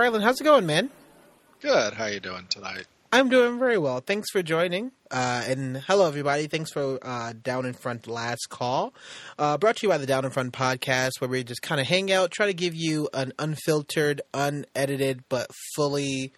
Brilund, how's it going, man? Good. How you doing tonight? I'm doing very well. Thanks for joining. Uh, and hello, everybody. Thanks for uh, Down in Front Last Call. Uh, brought to you by the Down in Front podcast, where we just kind of hang out, try to give you an unfiltered, unedited, but fully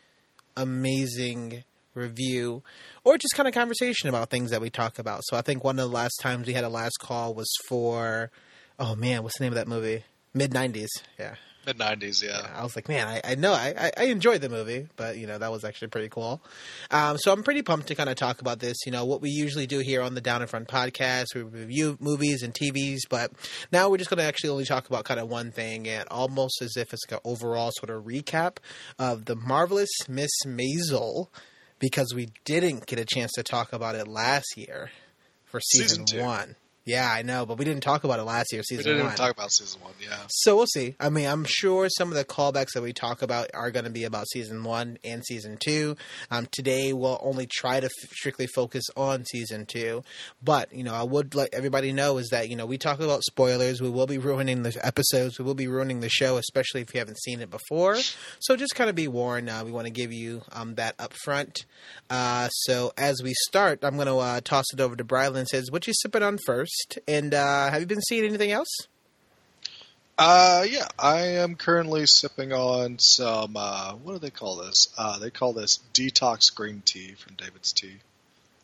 amazing review or just kind of conversation about things that we talk about. So I think one of the last times we had a last call was for, oh man, what's the name of that movie? Mid 90s. Yeah. Mid nineties, yeah. I was like, man, I, I know I, I enjoyed the movie, but you know that was actually pretty cool. Um, so I'm pretty pumped to kind of talk about this. You know what we usually do here on the Down in Front podcast, we review movies and TVs, but now we're just going to actually only talk about kind of one thing, and almost as if it's like an overall sort of recap of the marvelous Miss Maisel, because we didn't get a chance to talk about it last year for season, Season one. Yeah, I know, but we didn't talk about it last year, Season We didn't one. talk about season one. Yeah. So we'll see. I mean, I'm sure some of the callbacks that we talk about are going to be about season one and season two. Um, today we'll only try to f- strictly focus on season two, but you know, I would let everybody know is that you know we talk about spoilers. We will be ruining the episodes. We will be ruining the show, especially if you haven't seen it before. So just kind of be warned. Uh, we want to give you um, that up front. Uh, so as we start, I'm going to uh, toss it over to Brilund. Says, "What you sipping on first? And uh, have you been seeing anything else?" Uh, yeah. I am currently sipping on some. Uh, what do they call this? Uh, they call this detox green tea from David's Tea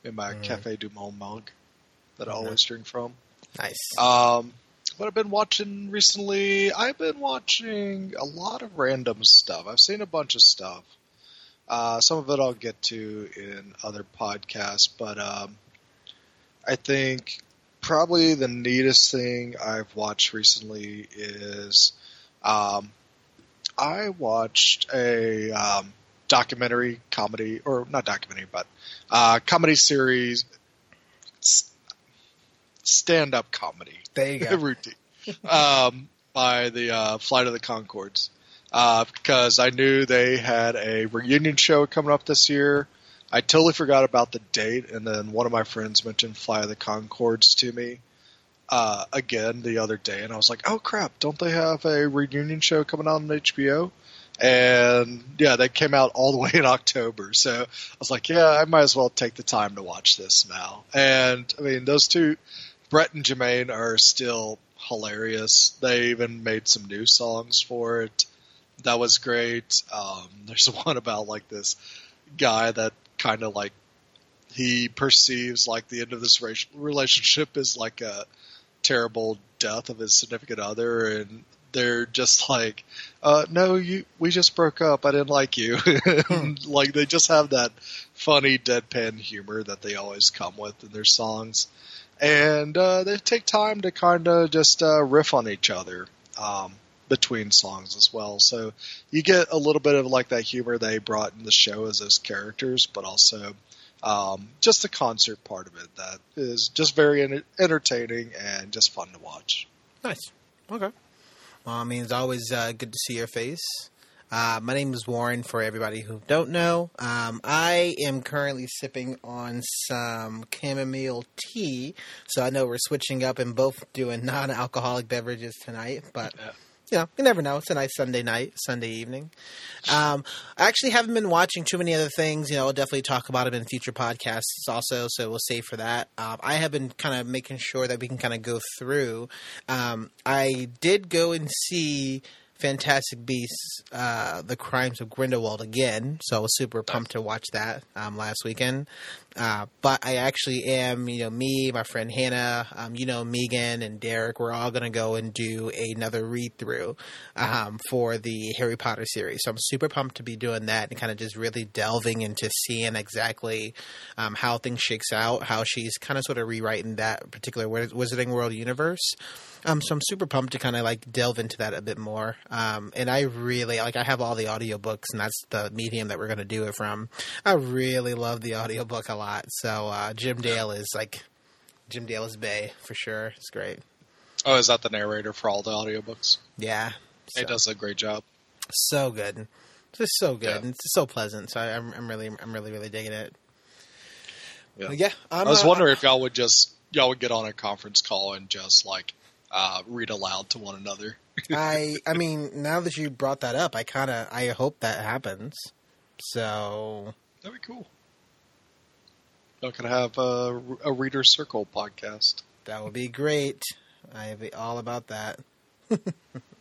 in my Mm. Cafe Du Monde mug that I Okay. always drink from. Nice. Um, what I've been watching recently, I've been watching a lot of random stuff. I've seen a bunch of stuff. Uh, some of it I'll get to in other podcasts, but um, I think probably the neatest thing I've watched recently is um, I watched a um, documentary comedy, or not documentary, but uh, comedy series, stand up comedy There you go. routine um, by the uh, Flight of the Conchords uh, because I knew they had a reunion show coming up this year. I totally forgot about the date, and then one of my friends mentioned Fly of the Conchords to me uh, again the other day, and I was like, "Oh crap! Don't they have a reunion show coming out on HBO?" And yeah, they came out all the way in October, so I was like, "Yeah, I might as well take the time to watch this now." And I mean, those two Brett and Jermaine are still hilarious. They even made some new songs for it. That was great. Um, there's one about like this guy that kind of like he perceives like the end of this relationship is like a terrible death of his significant other and they're just like uh no you we just broke up. I didn't like you. Like they just have that funny deadpan humor that they always come with in their songs. And uh, they take time to kind of just uh, riff on each other. Um, between songs as well. So you get a little bit of like that humor they brought in the show as those characters, but also um, just the concert part of it that is just very enter- entertaining and just fun to watch. Nice. Okay. Well, I mean, it's always uh, good to see your face. Uh, my name is Warren. For everybody who don't know, um, I am currently sipping on some chamomile tea. So I know we're switching up and both doing non-alcoholic beverages tonight, but Yeah. You know, you never know. It's a nice Sunday night, Sunday evening. Um, I actually haven't been watching too many other things. You know, I'll definitely talk about them in future podcasts also, so we'll save for that. Um, I have been kind of making sure that we can kind of go through. Um, I did go and see Fantastic Beasts: uh, The Crimes of Grindelwald again, so I was super pumped to watch that um, last weekend. Uh, but I actually am, you know, me, my friend Hannah, um, you know, Megan and Derek, we're all going to go and do another read through um, for the Harry Potter series. So I'm super pumped to be doing that and kind of just really delving into seeing exactly um, how things shakes out, how she's kind of sort of rewriting that particular Wizarding World universe. Um, so I'm super pumped to kind of like delve into that a bit more. Um, and I really like I have all the audiobooks and that's the medium that we're going to do it from. I really love the audiobook a lot. So uh, Jim Dale is like Jim Dale is Bay for sure. It's great. Oh, is that the narrator for all the audiobooks? Yeah. He So- does a great job. so good. Just so good. Yeah. And It's so pleasant. So I, I'm, I'm really, I'm really, really digging it. Yeah. Yeah. I was uh, wondering if y'all would just y'all would get on a conference call and just like uh, read aloud to one another I I mean, now that you brought that up, I kind of I hope that happens. So that'd be cool. Not gonna have a, a reader circle podcast. That would be great. I'd be all about that.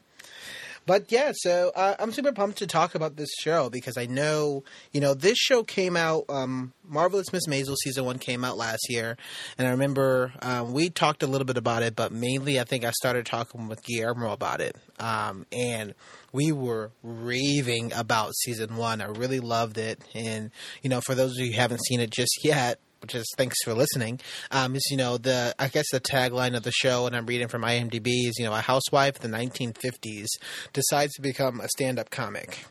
But yeah, so uh, I'm super pumped to talk about this show because I know, you know, this show came out. Um, Marvelous Miss Maisel season one came out last year, and I remember um, we talked a little bit about it, but mainly I think I started talking with Guillermo about it, um, and we were raving about season one. I really loved it, and you know, for those of you who haven't seen it just yet, which is thanks for listening, um, is you know the I guess the tagline of the show, and I'm reading from IMDb is you know a housewife in the 1950s decides to become a stand-up comic.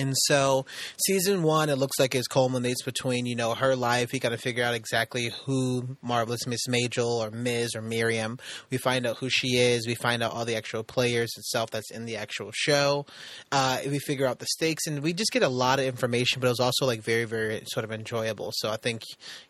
And so, season one, it looks like it culminates between you know her life. We got to figure out exactly who marvelous Miss Maisel or Ms. or Miriam. We find out who she is. We find out all the actual players itself that's in the actual show. Uh, we figure out the stakes, and we just get a lot of information. But it was also like very, very sort of enjoyable. So I think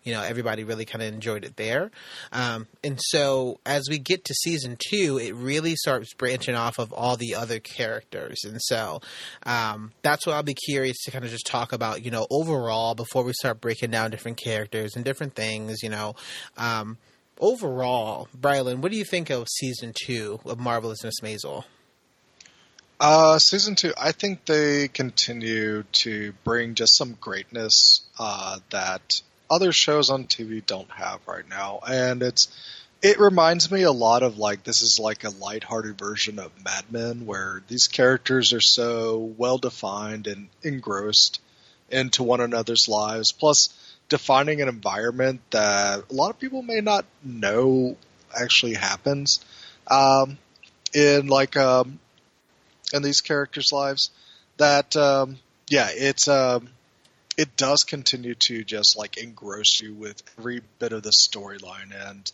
you know everybody really kind of enjoyed it there. Um, and so as we get to season two, it really starts branching off of all the other characters, and so um, that's what I'll be curious to kind of just talk about, you know, overall before we start breaking down different characters and different things, you know. Um, overall, Brilund, what do you think of season two of Marvelous Miss Maisel? Uh, season two, I think they continue to bring just some greatness uh, that other shows on TV don't have right now, and it's it reminds me a lot of like this is like a lighthearted version of Mad Men, where these characters are so well defined and engrossed into one another's lives. Plus, defining an environment that a lot of people may not know actually happens um, in like um, in these characters' lives. That um, yeah, it's um, it does continue to just like engross you with every bit of the storyline and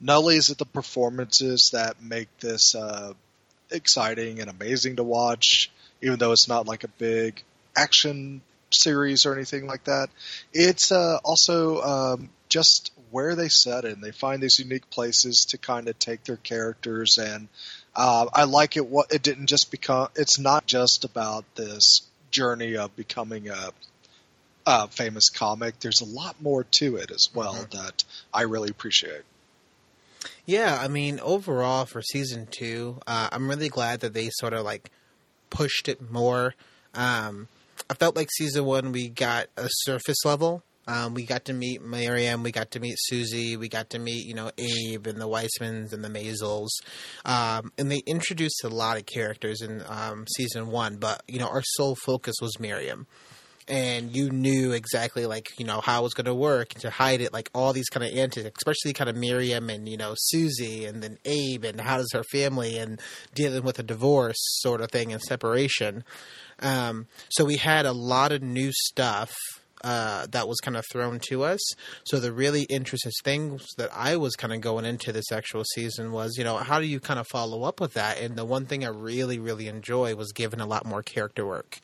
not only is it the performances that make this uh, exciting and amazing to watch, even though it's not like a big action series or anything like that, it's uh, also um, just where they set it. And they find these unique places to kind of take their characters and. Uh, I like it. What it didn't just become. It's not just about this journey of becoming a, a famous comic. There's a lot more to it as well mm-hmm. that I really appreciate. Yeah, I mean, overall for season two, uh, I'm really glad that they sort of like pushed it more. Um, I felt like season one we got a surface level. Um, we got to meet Miriam, we got to meet Susie, we got to meet you know Abe and the Weissmans and the Maisels, um, and they introduced a lot of characters in um, season one. But you know our sole focus was Miriam and you knew exactly like you know how it was going to work to hide it like all these kind of antics especially kind of miriam and you know susie and then abe and how does her family and dealing with a divorce sort of thing and separation. Um, so we had a lot of new stuff uh, that was kind of thrown to us. So the really interesting things that I was kind of going into this actual season was, you know, how do you kind of follow up with that? And the one thing I really, really enjoy was given a lot more character work.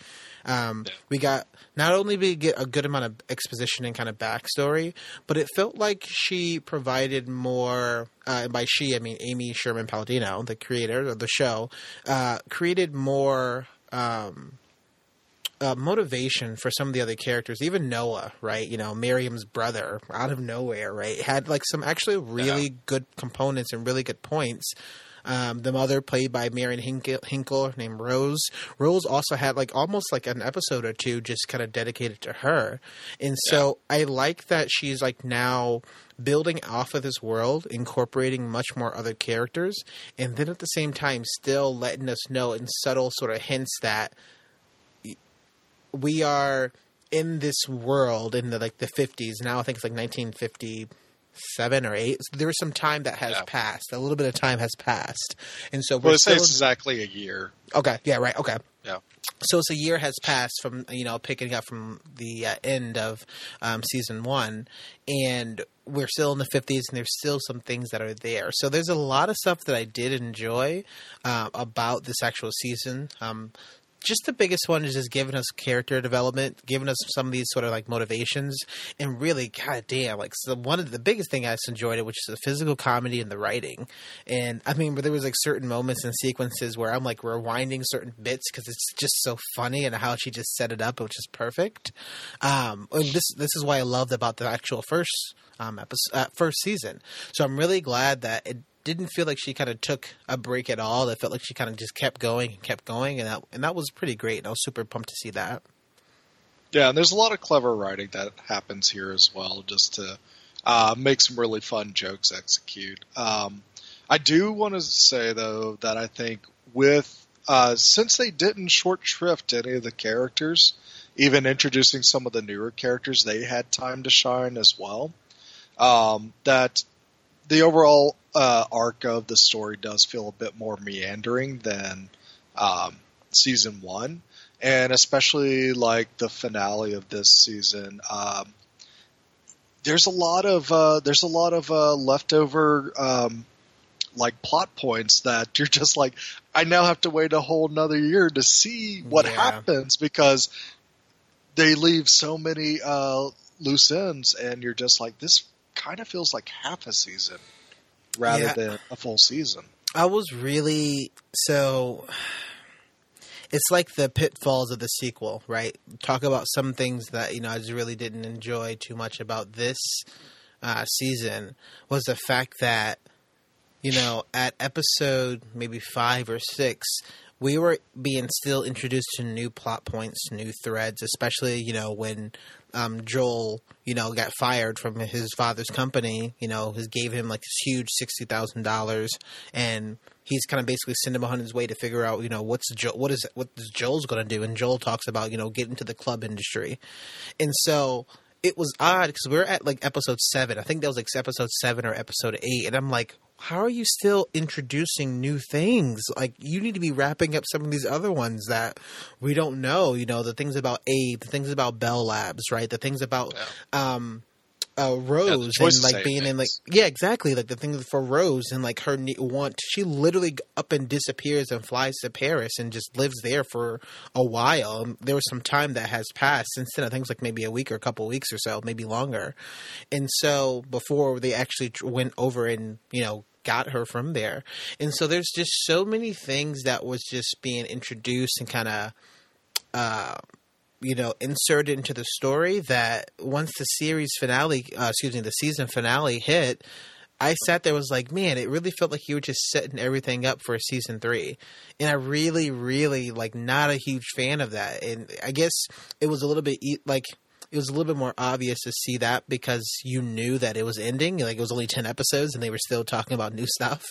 Um, yeah. We got not only we get a good amount of exposition and kind of backstory, but it felt like she provided more. Uh, by she, I mean Amy Sherman Palladino, the creator of the show, uh, created more. Um, uh, motivation for some of the other characters, even Noah, right? You know, Miriam's brother, out of nowhere, right? Had like some actually really yeah. good components and really good points um, the mother, played by Marin Hinkle, Hinkle, named Rose. Rose also had like almost like an episode or two just kind of dedicated to her, and so yeah. I like that she's like now building off of this world, incorporating much more other characters, and then at the same time still letting us know in subtle sort of hints that we are in this world in the like the 50s now i think it's like 1957 or eight. There was some time that has yeah. passed. A little bit of time has passed, and so we're well, still it's exactly a year. Okay. Yeah. Right. Okay. Yeah. So it's a year has passed from you know picking up from the uh, end of um, season one, and we're still in the fifties, and there's still some things that are there. So there's a lot of stuff that I did enjoy uh, about this actual season. Um, just the biggest one is just giving us character development, giving us some of these sort of like motivations, and really, god damn, like so one of the biggest thing I just enjoyed it, which is the physical comedy and the writing. And I mean, there was like certain moments and sequences where I'm like rewinding certain bits because it's just so funny and how she just set it up, which is perfect. Um, and this this is why I loved about the actual first um episode, uh, first season. So I'm really glad that it didn't feel like she kind of took a break at all. It felt like she kind of just kept going and kept going, and that and that was pretty great. And I was super pumped to see that. Yeah, and there's a lot of clever writing that happens here as well, just to uh, make some really fun jokes execute. Um, I do want to say though that I think with uh, since they didn't short shrift any of the characters, even introducing some of the newer characters, they had time to shine as well. Um, that the overall uh, arc of the story does feel a bit more meandering than um, season one, and especially like the finale of this season. Um, there's a lot of uh, there's a lot of uh, leftover um, like plot points that you're just like I now have to wait a whole another year to see what Yeah. happens because they leave so many uh, loose ends, and you're just like this kind of feels like half a season rather Yeah. than a full season. I was really so. It's like the pitfalls of the sequel, right? Talk about some things that you know I just really didn't enjoy too much about this uh, season was the fact that you know at episode maybe five or six we were being still introduced to new plot points, new threads, especially you know when um, Joel, you know, got fired from his father's company. You know, his gave him like this huge sixty thousand dollars, and he's kind of basically sending him on his way to figure out, you know, what's jo- what is what is Joel's going to do. And Joel talks about, you know, getting into the club industry, and so it was odd because we are at like episode seven. I think that was like episode seven or episode eight, and I'm like. How are you still introducing new things? Like you need to be wrapping up some of these other ones that we don't know. You know the things about Abe, the things about Bell Labs, right? The things about um, uh, Rose choice and like being in like yeah, exactly. Like the thing for Rose and like her want. She literally up and disappears and flies to Paris and just lives there for a while. Um, There was some time that has passed since then. I think it's like maybe a week or a couple weeks or so, maybe longer. And so before they actually went over and you know got her from there. And so there's just so many things that was just being introduced and kind of uh, you know, inserted into the story that once the series finale, uh, excuse me, the season finale hit, I sat there was like, man, it really felt like you were just setting everything up for season three, and I really, really like not a huge fan of that, and I guess it was a little bit like it was a little bit more obvious to see that because you knew that it was ending. Like it was only ten episodes, and they were still talking about new stuff.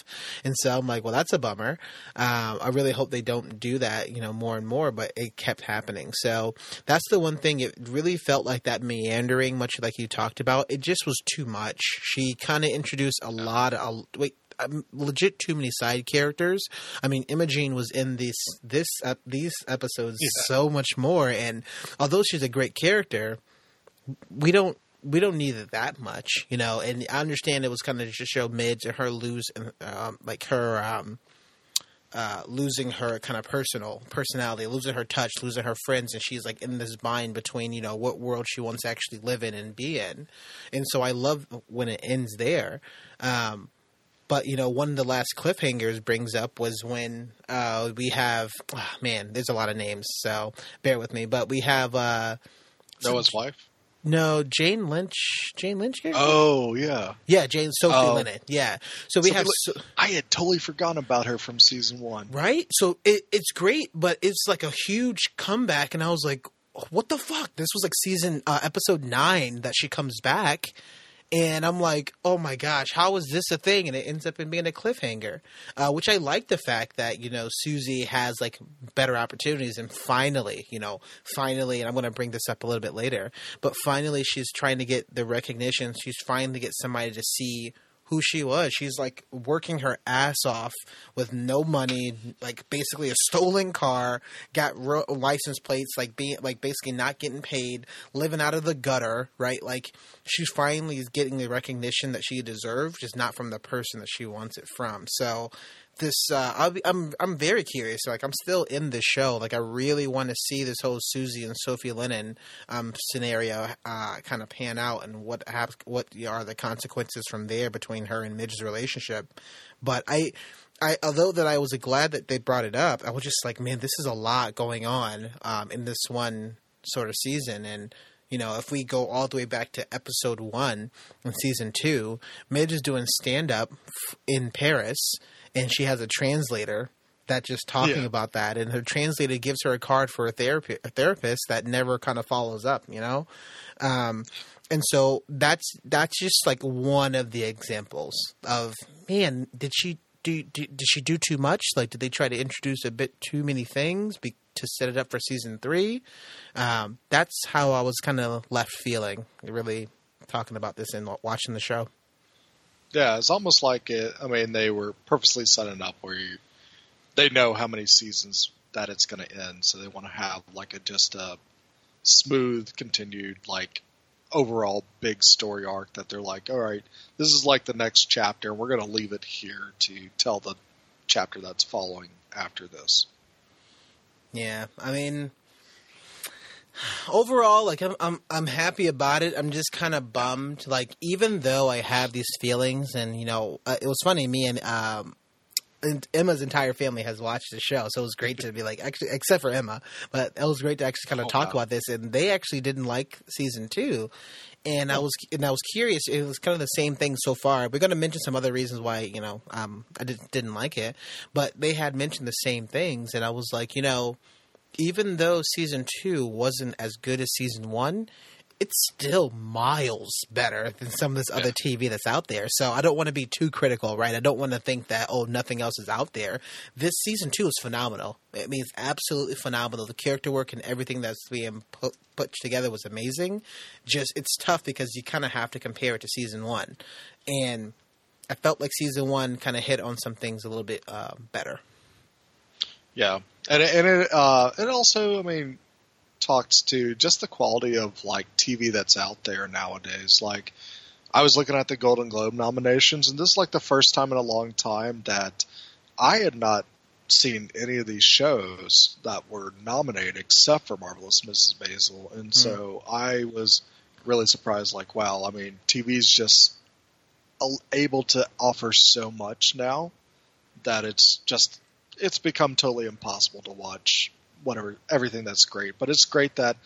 And so I'm like, well, that's a bummer. Um, I really hope they don't do that, you know, more and more. But it kept happening. So that's the one thing. It really felt like that meandering, much like you talked about. It just was too much. She kind of introduced a lot of wait um, legit too many side characters. I mean, Imogene was in this this uh, these episodes Yeah. so much more, and although she's a great character, we don't we don't need it that much, you know. And I understand it was kind of just show Midge and her lose, um, like her um, uh, losing her kind of personal personality, losing her touch, losing her friends, and she's like in this bind between you know what world she wants to actually live in and be in. And so I love when it ends there. Um, but you know, one of the last cliffhangers brings up was when uh, we have ah, man, there's a lot of names, so bear with me. But we have uh, Noah's wife. no Jane Lynch, Jane Lynch character. Oh yeah, yeah, Jane Sophie Oh. Lennon. Yeah, so we Sophie have so, I had totally forgotten about her from season one. right. So it, it's great, but it's like a huge comeback, and I was like, what the fuck? This was like season uh, episode nine that she comes back. And I'm like, oh my gosh, how is this a thing? And it ends up in being a cliffhanger, uh, which I like the fact that you know Susie has like better opportunities, and finally, you know, finally, and I'm going to bring this up a little bit later, but finally, she's trying to get the recognition. She's finally get somebody to see who she was. She's like working her ass off with no money, like basically a stolen car, got ro- license plates, like being like basically not getting paid, living out of the gutter, right? Like she finally is getting the recognition that she deserved, just not from the person that she wants it from. So this uh, I'll be, I'm I'm very curious. Like I'm still in the show. Like I really want to see this whole Susie and Sophie Lennon um, scenario uh, kind of pan out and what what are the consequences from there between her and Midge's relationship. But I. I, although that I was glad that they brought it up, I was just like, man, this is a lot going on um, in this one sort of season, and you know, if we go all the way back to episode one in season two, Midge is doing stand up in Paris, and she has a translator that just talking yeah. about that, and her translator gives her a card for a therapy a therapist that never kind of follows up, you know. Um, and so that's that's just like one of the examples of man, did she do, do did she do too much? Like, did they try to introduce a bit too many things be, to set it up for season three? Um, that's how I was kind of left feeling, really talking about this and watching the show. Yeah, it's almost like it. I mean, they were purposely setting up where you, they know how many seasons that it's going to end, so they want to have like a just a smooth, continued like overall big story arc that they're like, all right, this is like the next chapter. We're going to leave it here to tell the chapter that's following after this. Yeah, I mean, overall, like I'm, I'm, I'm happy about it. I'm just kind of bummed. Like even though I have these feelings, and you know, uh, it was funny. Me and um, and Emma's entire family has watched the show, so it was great to be like, actually, except for Emma, but it was great to actually kind of oh, talk wow. about this. And they actually didn't like season two, and I was and I was curious. It was kind of the same thing so far. We're going to mention some other reasons why you know um, I did, didn't like it, but they had mentioned the same things, and I was like, you know, even though season two wasn't as good as season one, it's still miles better than some of this yeah. other TV that's out there. So I don't want to be too critical, right? I don't want to think that oh nothing else is out there. This season two is phenomenal. It means absolutely phenomenal. The character work and everything that's being put, put together was amazing. Just it's tough because you kind of have to compare it to season one, and I felt like season one kind of hit on some things a little bit uh, better. Yeah, and it, and it uh, it also, I mean, talks to just the quality of like TV that's out there nowadays. Like, I was looking at the Golden Globe nominations, and this is like the first time in a long time that I had not seen any of these shows that were nominated except for Marvelous Mrs. Maisel, and mm. so I was really surprised. Like, wow, I mean, TV's just able to offer so much now that it's just it's become totally impossible to watch whatever everything that's great. But it's great that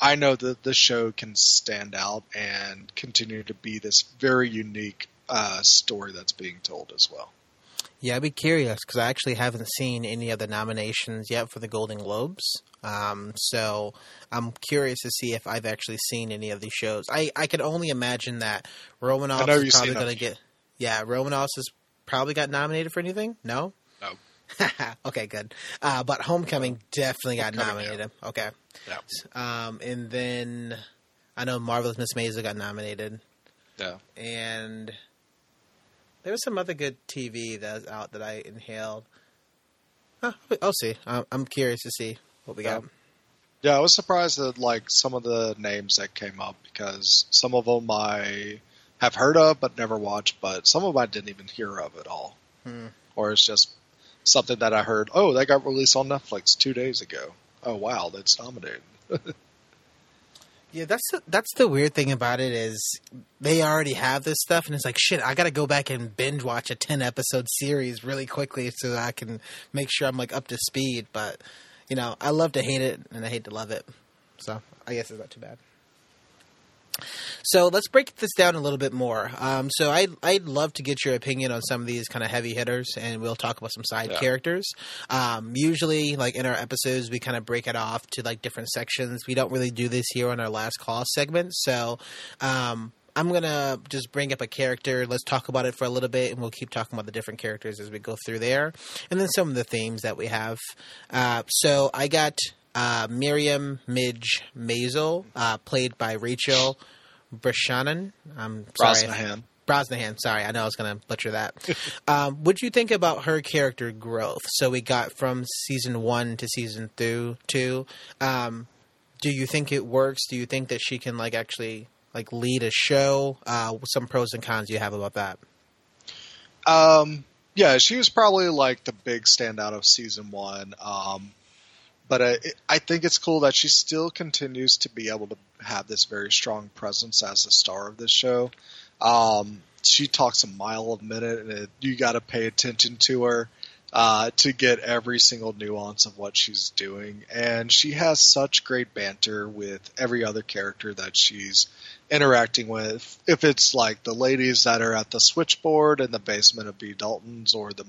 I know that the show can stand out and continue to be this very unique uh, story that's being told as well. Yeah, I'd be curious because I actually haven't seen any of the nominations yet for the Golden Globes. Um, so I'm curious to see if I've actually seen any of these shows. I, I can only imagine that Romanoff is probably going to get. Yeah, Romanoff has probably got nominated for anything. No. okay, good. Uh, but Homecoming definitely got Homecoming, nominated. Yeah. Okay. Yeah. Um, and then I know Marvelous Miss Maisel got nominated. Yeah. And there was some other good TV that was out that I inhaled. Huh, I'll see. I'm curious to see what we yeah. got. Yeah, I was surprised at like some of the names that came up because some of them I have heard of but never watched, but some of them I didn't even hear of at all. Hmm. Or it's just something that I heard. Oh, that got released on Netflix two days ago. Oh wow, that's nominated. yeah, that's the, that's the weird thing about it is they already have this stuff, and it's like shit. I got to go back and binge watch a ten episode series really quickly so that I can make sure I'm like up to speed. But you know, I love to hate it and I hate to love it. So I guess it's not too bad. So let's break this down a little bit more. Um, so I, I'd love to get your opinion on some of these kind of heavy hitters, and we'll talk about some side yeah. characters. Um, usually, like in our episodes, we kind of break it off to like different sections. We don't really do this here on our last call segment. So um, I'm gonna just bring up a character. Let's talk about it for a little bit, and we'll keep talking about the different characters as we go through there, and then some of the themes that we have. Uh, so I got uh, Miriam Midge Maisel, uh, played by Rachel Brosnahan. I'm sorry. Brosnahan. Brosnahan. Sorry, I know I was going to butcher that. um, what do you think about her character growth? So we got from season one to season two. two. Um, do you think it works? Do you think that she can like actually like lead a show? Uh, some pros and cons you have about that. Um, Yeah, she was probably like the big standout of season one. Um, but I, I think it's cool that she still continues to be able to have this very strong presence as a star of this show. Um, she talks a mile a minute, and it, you got to pay attention to her uh, to get every single nuance of what she's doing. And she has such great banter with every other character that she's interacting with. If it's like the ladies that are at the switchboard in the basement of B. Altman's, or the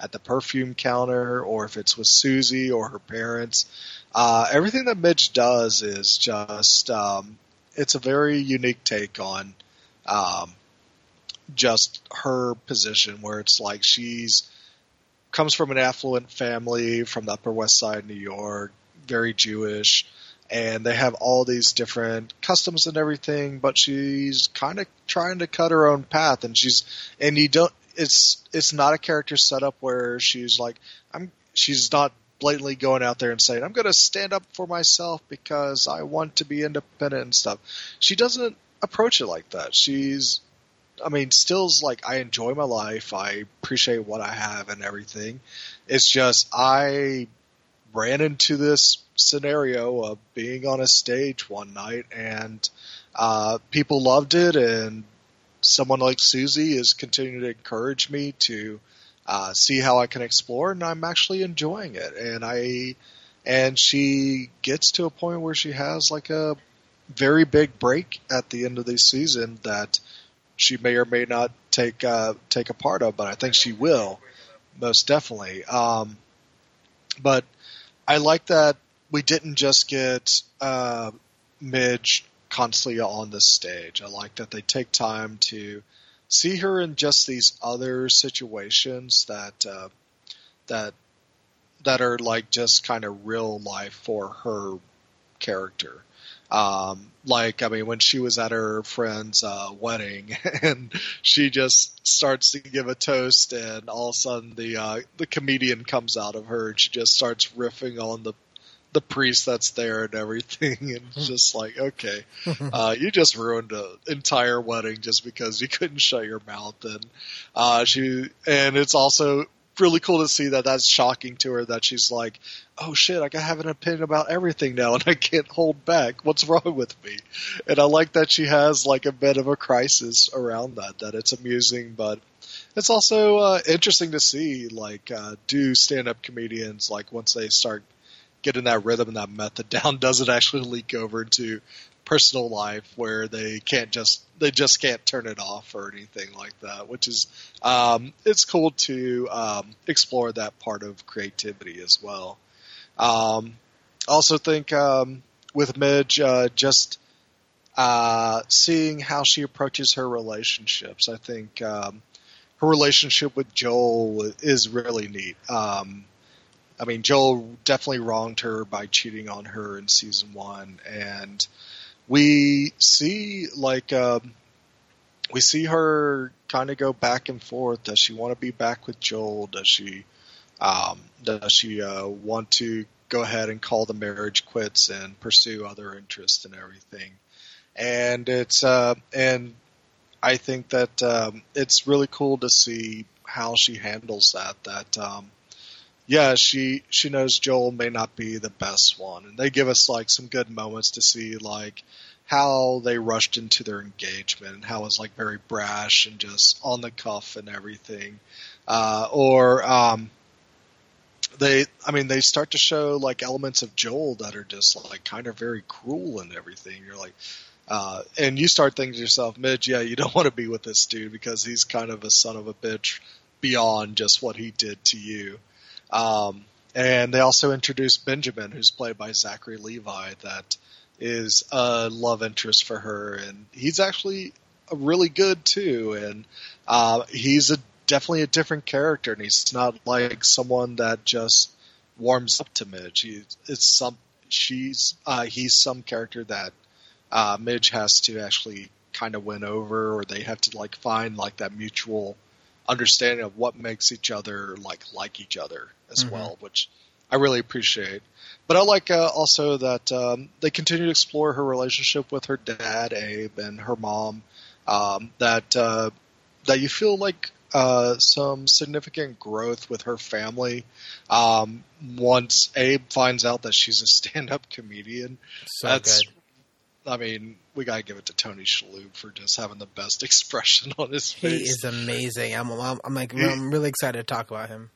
at the perfume counter, or if it's with Susie or her parents. Uh, everything that Midge does is just um, it's a very unique take on um, just her position, where it's like she's comes from an affluent family from the Upper West Side, of New York, very Jewish, and they have all these different customs and everything. But she's kind of trying to cut her own path, and she's and you don't. It's it's not a character setup where she's like I'm. She's not blatantly going out there and saying I'm going to stand up for myself because I want to be independent and stuff. She doesn't approach it like that. She's I mean, still's like I enjoy my life. I appreciate what I have and everything. It's just I ran into this scenario of being on a stage one night and uh, people loved it, and someone like Susie is continuing to encourage me to uh, see how I can explore, and I'm actually enjoying it. And I and she gets to a point where she has like a very big break at the end of the season that she may or may not take uh, take a part of, but I think she will most definitely. Um, but I like that we didn't just get uh, Midge constantly on the stage. I like that they take time to see her in just these other situations that uh, that that are like just kind of real life for her character. Um, like, I mean, when she was at her friend's uh, wedding, and she just starts to give a toast, and all of a sudden the uh, the comedian comes out of her, and she just starts riffing on the the priest that's there and everything, and just like, okay, uh, you just ruined an entire wedding just because you couldn't shut your mouth. And uh, she, and it's also really cool to see that that's shocking to her that she's like, oh shit, I have an opinion about everything now and I can't hold back. What's wrong with me? And I like that she has like a bit of a crisis around that, that it's amusing, but it's also uh, interesting to see like uh, do stand up comedians like once they start getting that rhythm and that method down, doesn't actually leak over into personal life where they can't just they just can't turn it off or anything like that which is um, it's cool to um, explore that part of creativity as well. Um, also think um, with midge uh, just uh, seeing how she approaches her relationships. I think um, her relationship with joel is really neat. Um, I mean, Joel definitely wronged her by cheating on her in season one, and we see like um, we see her kind of go back and forth. Does she want to be back with Joel? Does she um, does she uh, want to go ahead and call the marriage quits and pursue other interests and everything? And it's uh, and I think that um, it's really cool to see how she handles that. That um, yeah, she she knows Joel may not be the best one, and they give us like some good moments to see like how they rushed into their engagement and how it was like very brash and just on the cuff and everything, uh, or um, they I mean they start to show like elements of Joel that are just like kind of very cruel and everything. You're like. Uh, and you start thinking to yourself, Midge, yeah, you don't want to be with this dude because he's kind of a son of a bitch beyond just what he did to you. Um, and they also introduced Benjamin, who's played by Zachary Levi, that is a love interest for her, and he's actually really good too. And uh, he's a definitely a different character, and he's not like someone that just warms up to Midge. He, it's some she's uh, he's some character that uh, Midge has to actually kind of win over, or they have to like find like that mutual understanding of what makes each other like like each other as mm-hmm. well, which I really appreciate. But I like uh, also that um, they continue to explore her relationship with her dad, Abe, and her mom. Um, that uh, that you feel like uh, some significant growth with her family. Um, once Abe finds out that she's a stand-up comedian, So that's. good. I mean, we gotta give it to Tony Shalhoub for just having the best expression on his face. He is amazing. I'm, I'm, I'm like, I'm really excited to talk about him.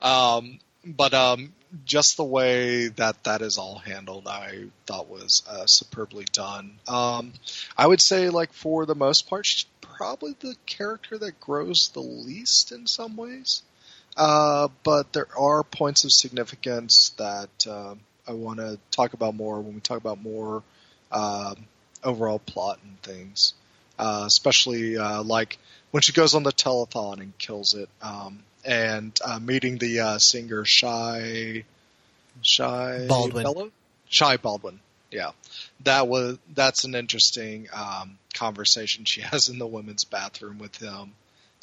Um, but um, just the way that that is all handled, I thought was uh, superbly done. Um, I would say, like for the most part, she's probably the character that grows the least in some ways. Uh, but there are points of significance that um I want to talk about more when we talk about more um, overall plot and things. Uh, especially uh, like when she goes on the telethon and kills it, um, and uh, meeting the uh, singer Shy Shy Baldwin. Bello? Shy Baldwin. Yeah, that was that's an interesting um, conversation she has in the women's bathroom with him,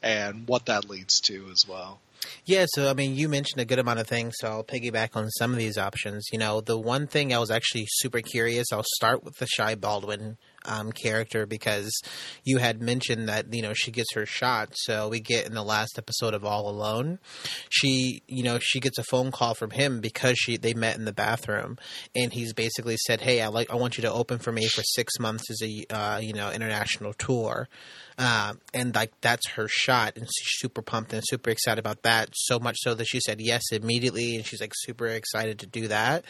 and what that leads to as well. Yeah, so I mean, you mentioned a good amount of things, so I'll piggyback on some of these options. You know, the one thing I was actually super curious, I'll start with the Shy Baldwin um, character because you had mentioned that, you know, she gets her shot. So we get in the last episode of All Alone, she, you know, she gets a phone call from him because she they met in the bathroom, and he's basically said, "Hey, I like I want you to open for me for six months as a uh, you know international tour." Uh, and like that's her shot, and she's super pumped and super excited about that. So much so that she said yes immediately, and she's like super excited to do that,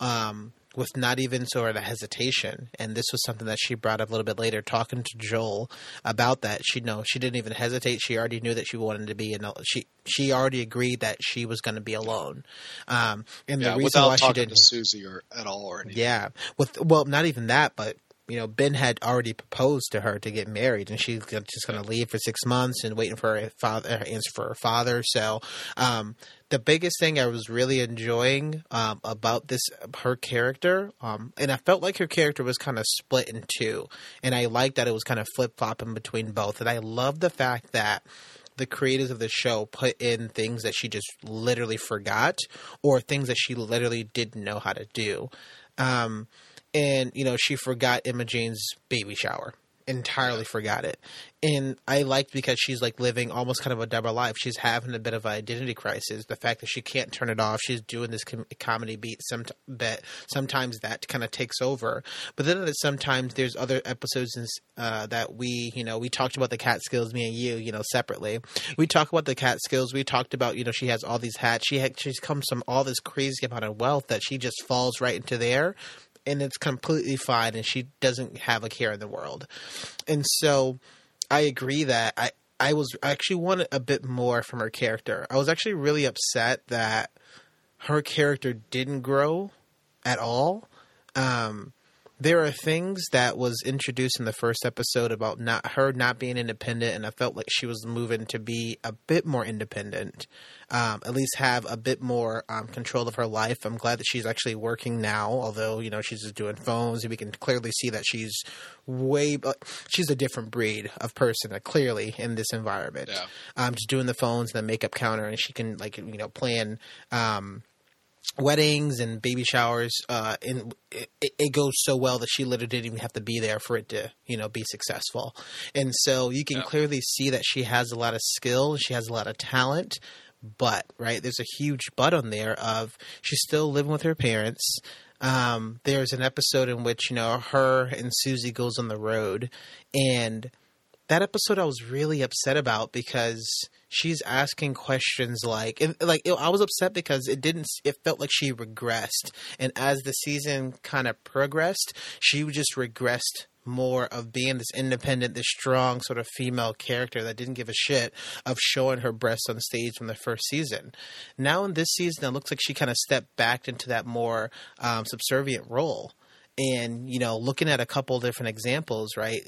um, with not even sort of hesitation. And this was something that she brought up a little bit later, talking to Joel about that. She no, she didn't even hesitate. She already knew that she wanted to be in. She she already agreed that she was going to be alone. Um, and Yeah, the reason why she didn't to Susie or at all or anything. yeah, with well, not even that, but you know, Ben had already proposed to her to get married, and she's just going to leave for six months and waiting for her father her answer for her father. So, um, the biggest thing I was really enjoying um, about this her character, um, and I felt like her character was kind of split in two, and I liked that it was kind of flip flopping between both, and I love the fact that the creators of the show put in things that she just literally forgot or things that she literally didn't know how to do. Um, and you know, she forgot Imogene's baby shower. Entirely forgot it, and I liked because she's like living almost kind of a double life. She's having a bit of an identity crisis. The fact that she can't turn it off. She's doing this com- comedy beat. Some that sometimes that kind of takes over, but then sometimes there's other episodes uh, that we you know we talked about the Catskills. Me and you you know separately. We talk about the Catskills. We talked about you know she has all these hats. She had she's comes from all this crazy amount of wealth that she just falls right into there and it's completely fine and she doesn't have a care in the world. And so i agree that i i was I actually wanted a bit more from her character. I was actually really upset that her character didn't grow at all. Um there are things that was introduced in the first episode about not her not being independent and i felt like she was moving to be a bit more independent um, at least have a bit more um, control of her life i'm glad that she's actually working now although you know she's just doing phones and we can clearly see that she's way uh, she's a different breed of person uh, clearly in this environment Yeah. um, just doing the phones and the makeup counter and she can like you know plan um, weddings and baby showers uh and it, it goes so well that she literally didn't even have to be there for it to you know be successful and so you can Yeah. clearly see that she has a lot of skill she has a lot of talent but right there's a huge but on there of she's still living with her parents um there's an episode in which you know her and susie goes on the road and that episode I was really upset about because she's asking questions like and like it, I was upset because it didn't it felt like she regressed. And as the season kind of progressed she just regressed more of being this independent this strong sort of female character that didn't give a shit of showing her breasts on stage from the first season. Now in this season it looks like she kind of stepped back into that more um, subservient role. And you know looking at a couple different examples right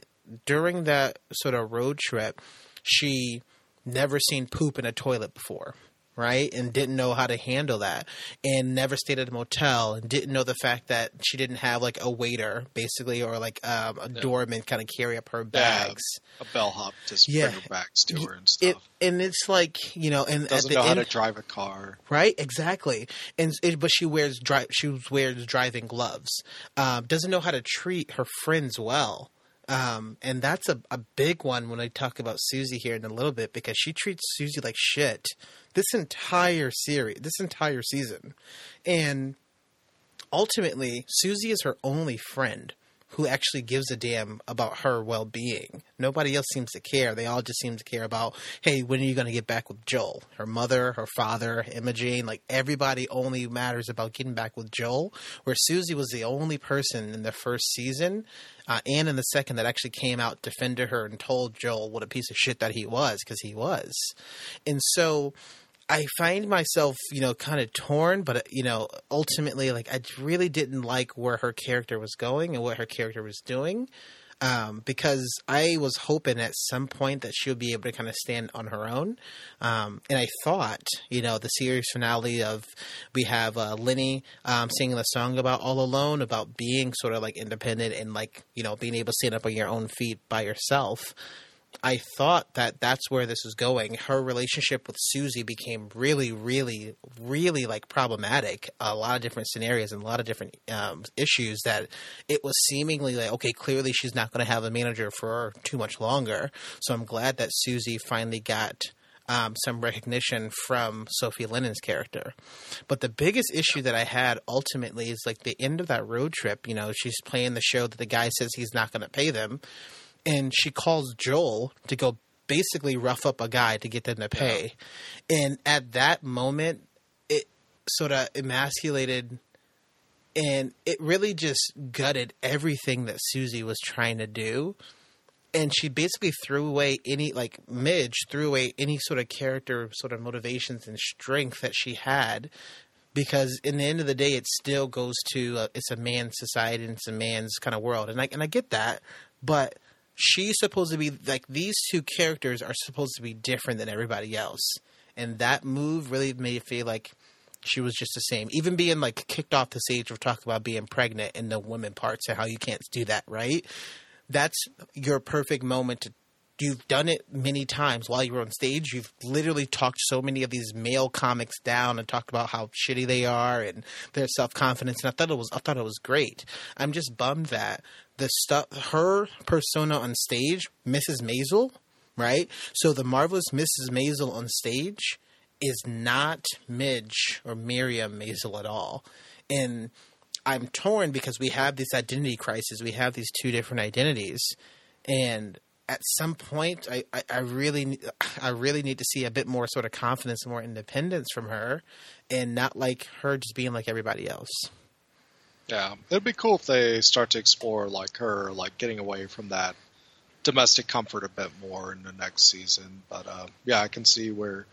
during that sort of road trip she never seen poop in a toilet before right? And didn't know how to handle that. And never stayed at a motel and didn't know the fact that she didn't have like a waiter basically or like um, a doorman kind of carry up her bags. a bellhop to Yeah. bring her bags to her and it stuff. and it's like you know and Doesn't at know the how end to drive a car. right? Exactly. And it, but she wears dri- she wears driving gloves. Um, doesn't know how to treat her friends well Um, and that's a, a big one when I talk about Susie here in a little bit because she treats Susie like shit this entire series, this entire season. And ultimately, Susie is her only friend who actually gives a damn about her well being. Nobody else seems to care. They all just seem to care about, hey, when are you going to get back with Joel? Her mother, her father, Imogene, like everybody only matters about getting back with Joel. Where Susie was the only person in the first season uh, and in the second that actually came out, defended her, and told Joel what a piece of shit that he was, because he was. And so I find myself, you know, kind of torn, but you know, ultimately, like I really didn't like where her character was going and what her character was doing, um, because I was hoping at some point that she would be able to kind of stand on her own, um, and I thought, you know, the series finale of we have uh, Lenny um, singing the song about all alone, about being sort of like independent and like you know being able to stand up on your own feet by yourself. I thought that that's where this was going. Her relationship with Susie became really, really, really like problematic. A lot of different scenarios and a lot of different um, issues that it was seemingly like, okay, clearly she's not going to have a manager for too much longer. So I'm glad that Susie finally got um, some recognition from Sophie Lennon's character. But the biggest issue that I had ultimately is like the end of that road trip. You know, she's playing the show that the guy says he's not going to pay them and she calls Joel to go basically rough up a guy to get them to pay. Yeah. And at that moment, it sort of emasculated and it really just gutted everything that Susie was trying to do. And she basically threw away any, like, Midge threw away any sort of character, sort of motivations and strength that she had because in the end of the day, it still goes to uh, it's a man's society and it's a man's kind of world, and I and I get that, but she's supposed to be like these two characters are supposed to be different than everybody else, and that move really made it feel like she was just the same. Even being like kicked off the stage for talking about being pregnant in the women parts and how you can't do that, right? That's your perfect moment to you've done it many times while you were on stage. You've literally talked so many of these male comics down and talked about how shitty they are and their self confidence. And I thought it was I thought it was great. I'm just bummed that the stuff her persona on stage, Mrs. Maisel, right? So the marvelous Mrs. Maisel on stage is not Midge or Miriam Maisel at all. And I'm torn because we have this identity crisis. We have these two different identities. And at some point, I, I, I, really, I really need to see a bit more sort of confidence and more independence from her, and not like her just being like everybody else. Yeah, it'd be cool if they start to explore like her, like getting away from that domestic comfort a bit more in the next season. But uh, yeah, I can see where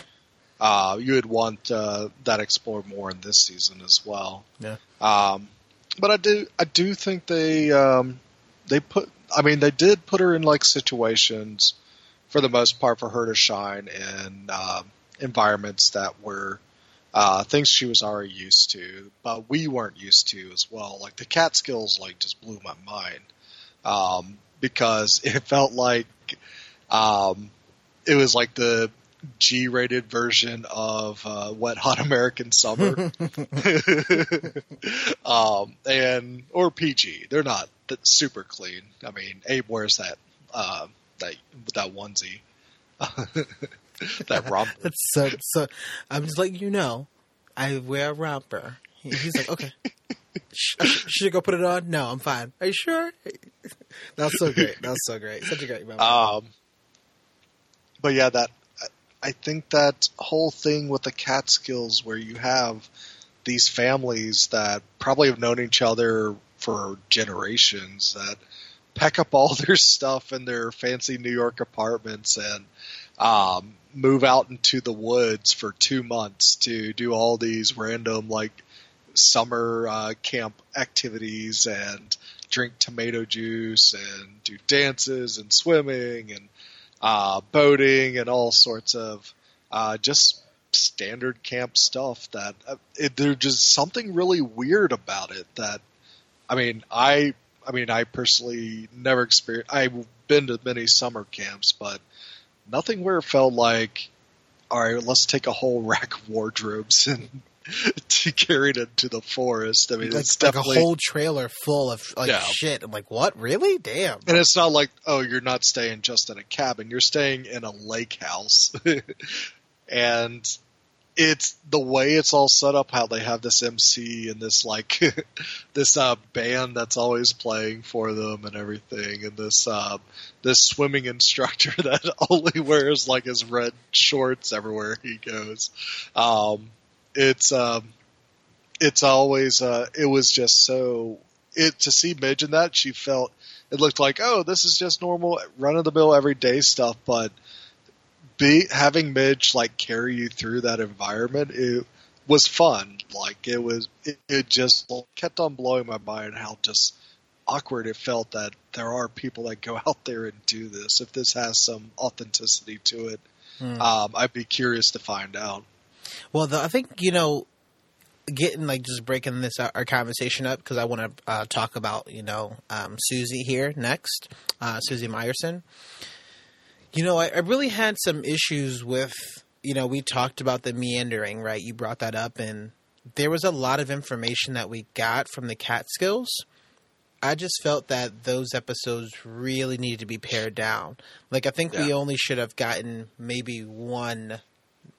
uh, you would want uh, that explored more in this season as well. Yeah. Um, but I do, I do think they um, they put. I mean, they did put her in like situations for the most part for her to shine in uh, environments that were uh, things she was already used to, but we weren't used to as well. Like the Catskills, like just blew my mind um, because it felt like um, it was like the G-rated version of uh, Wet Hot American Summer, um, and or PG. They're not super clean. I mean, Abe wears that uh, that that onesie. that romper. That's so, so. I'm just letting you know, I wear a romper. He's like, okay. Should I go put it on? No, I'm fine. Are you sure? That's so great. That's so great. Such a great moment. Um, but yeah, that I think that whole thing with the Catskills, where you have these families that probably have known each other for generations, that pack up all their stuff in their fancy New York apartments and um, move out into the woods for two months to do all these random like summer uh, camp activities and drink tomato juice and do dances and swimming and uh, boating and all sorts of uh, just standard camp stuff that uh, it, there's just something really weird about it that I mean I I mean I personally never experienced I've been to many summer camps but nothing where it felt like, all right, let's take a whole rack of wardrobes and carried into the forest. I mean, like, it's like definitely a whole trailer full of like Yeah. shit. I'm like, what? Really? Damn. And it's not like, oh, you're not staying just in a cabin. You're staying in a lake house. and it's the way it's all set up, how they have this MC and this like this uh band that's always playing for them and everything and this uh this swimming instructor that only wears like his red shorts everywhere he goes. Um it's um it's always uh it was just so it to see Midge in that she felt it looked like oh this is just normal run of the mill everyday stuff but be having Midge like carry you through that environment it was fun like it was it, it just kept on blowing my mind how just awkward it felt that there are people that go out there and do this if this has some authenticity to it Hmm. um, I'd be curious to find out Well, the, I think you know, getting like just breaking this uh, our conversation up because I want to uh, talk about you know um, Susie here next, uh, Susie Myerson. You know, I, I really had some issues with you know we talked about the meandering, right? You brought that up, and there was a lot of information that we got from the Catskills. I just felt that those episodes really needed to be pared down. Like I think we only should have gotten maybe one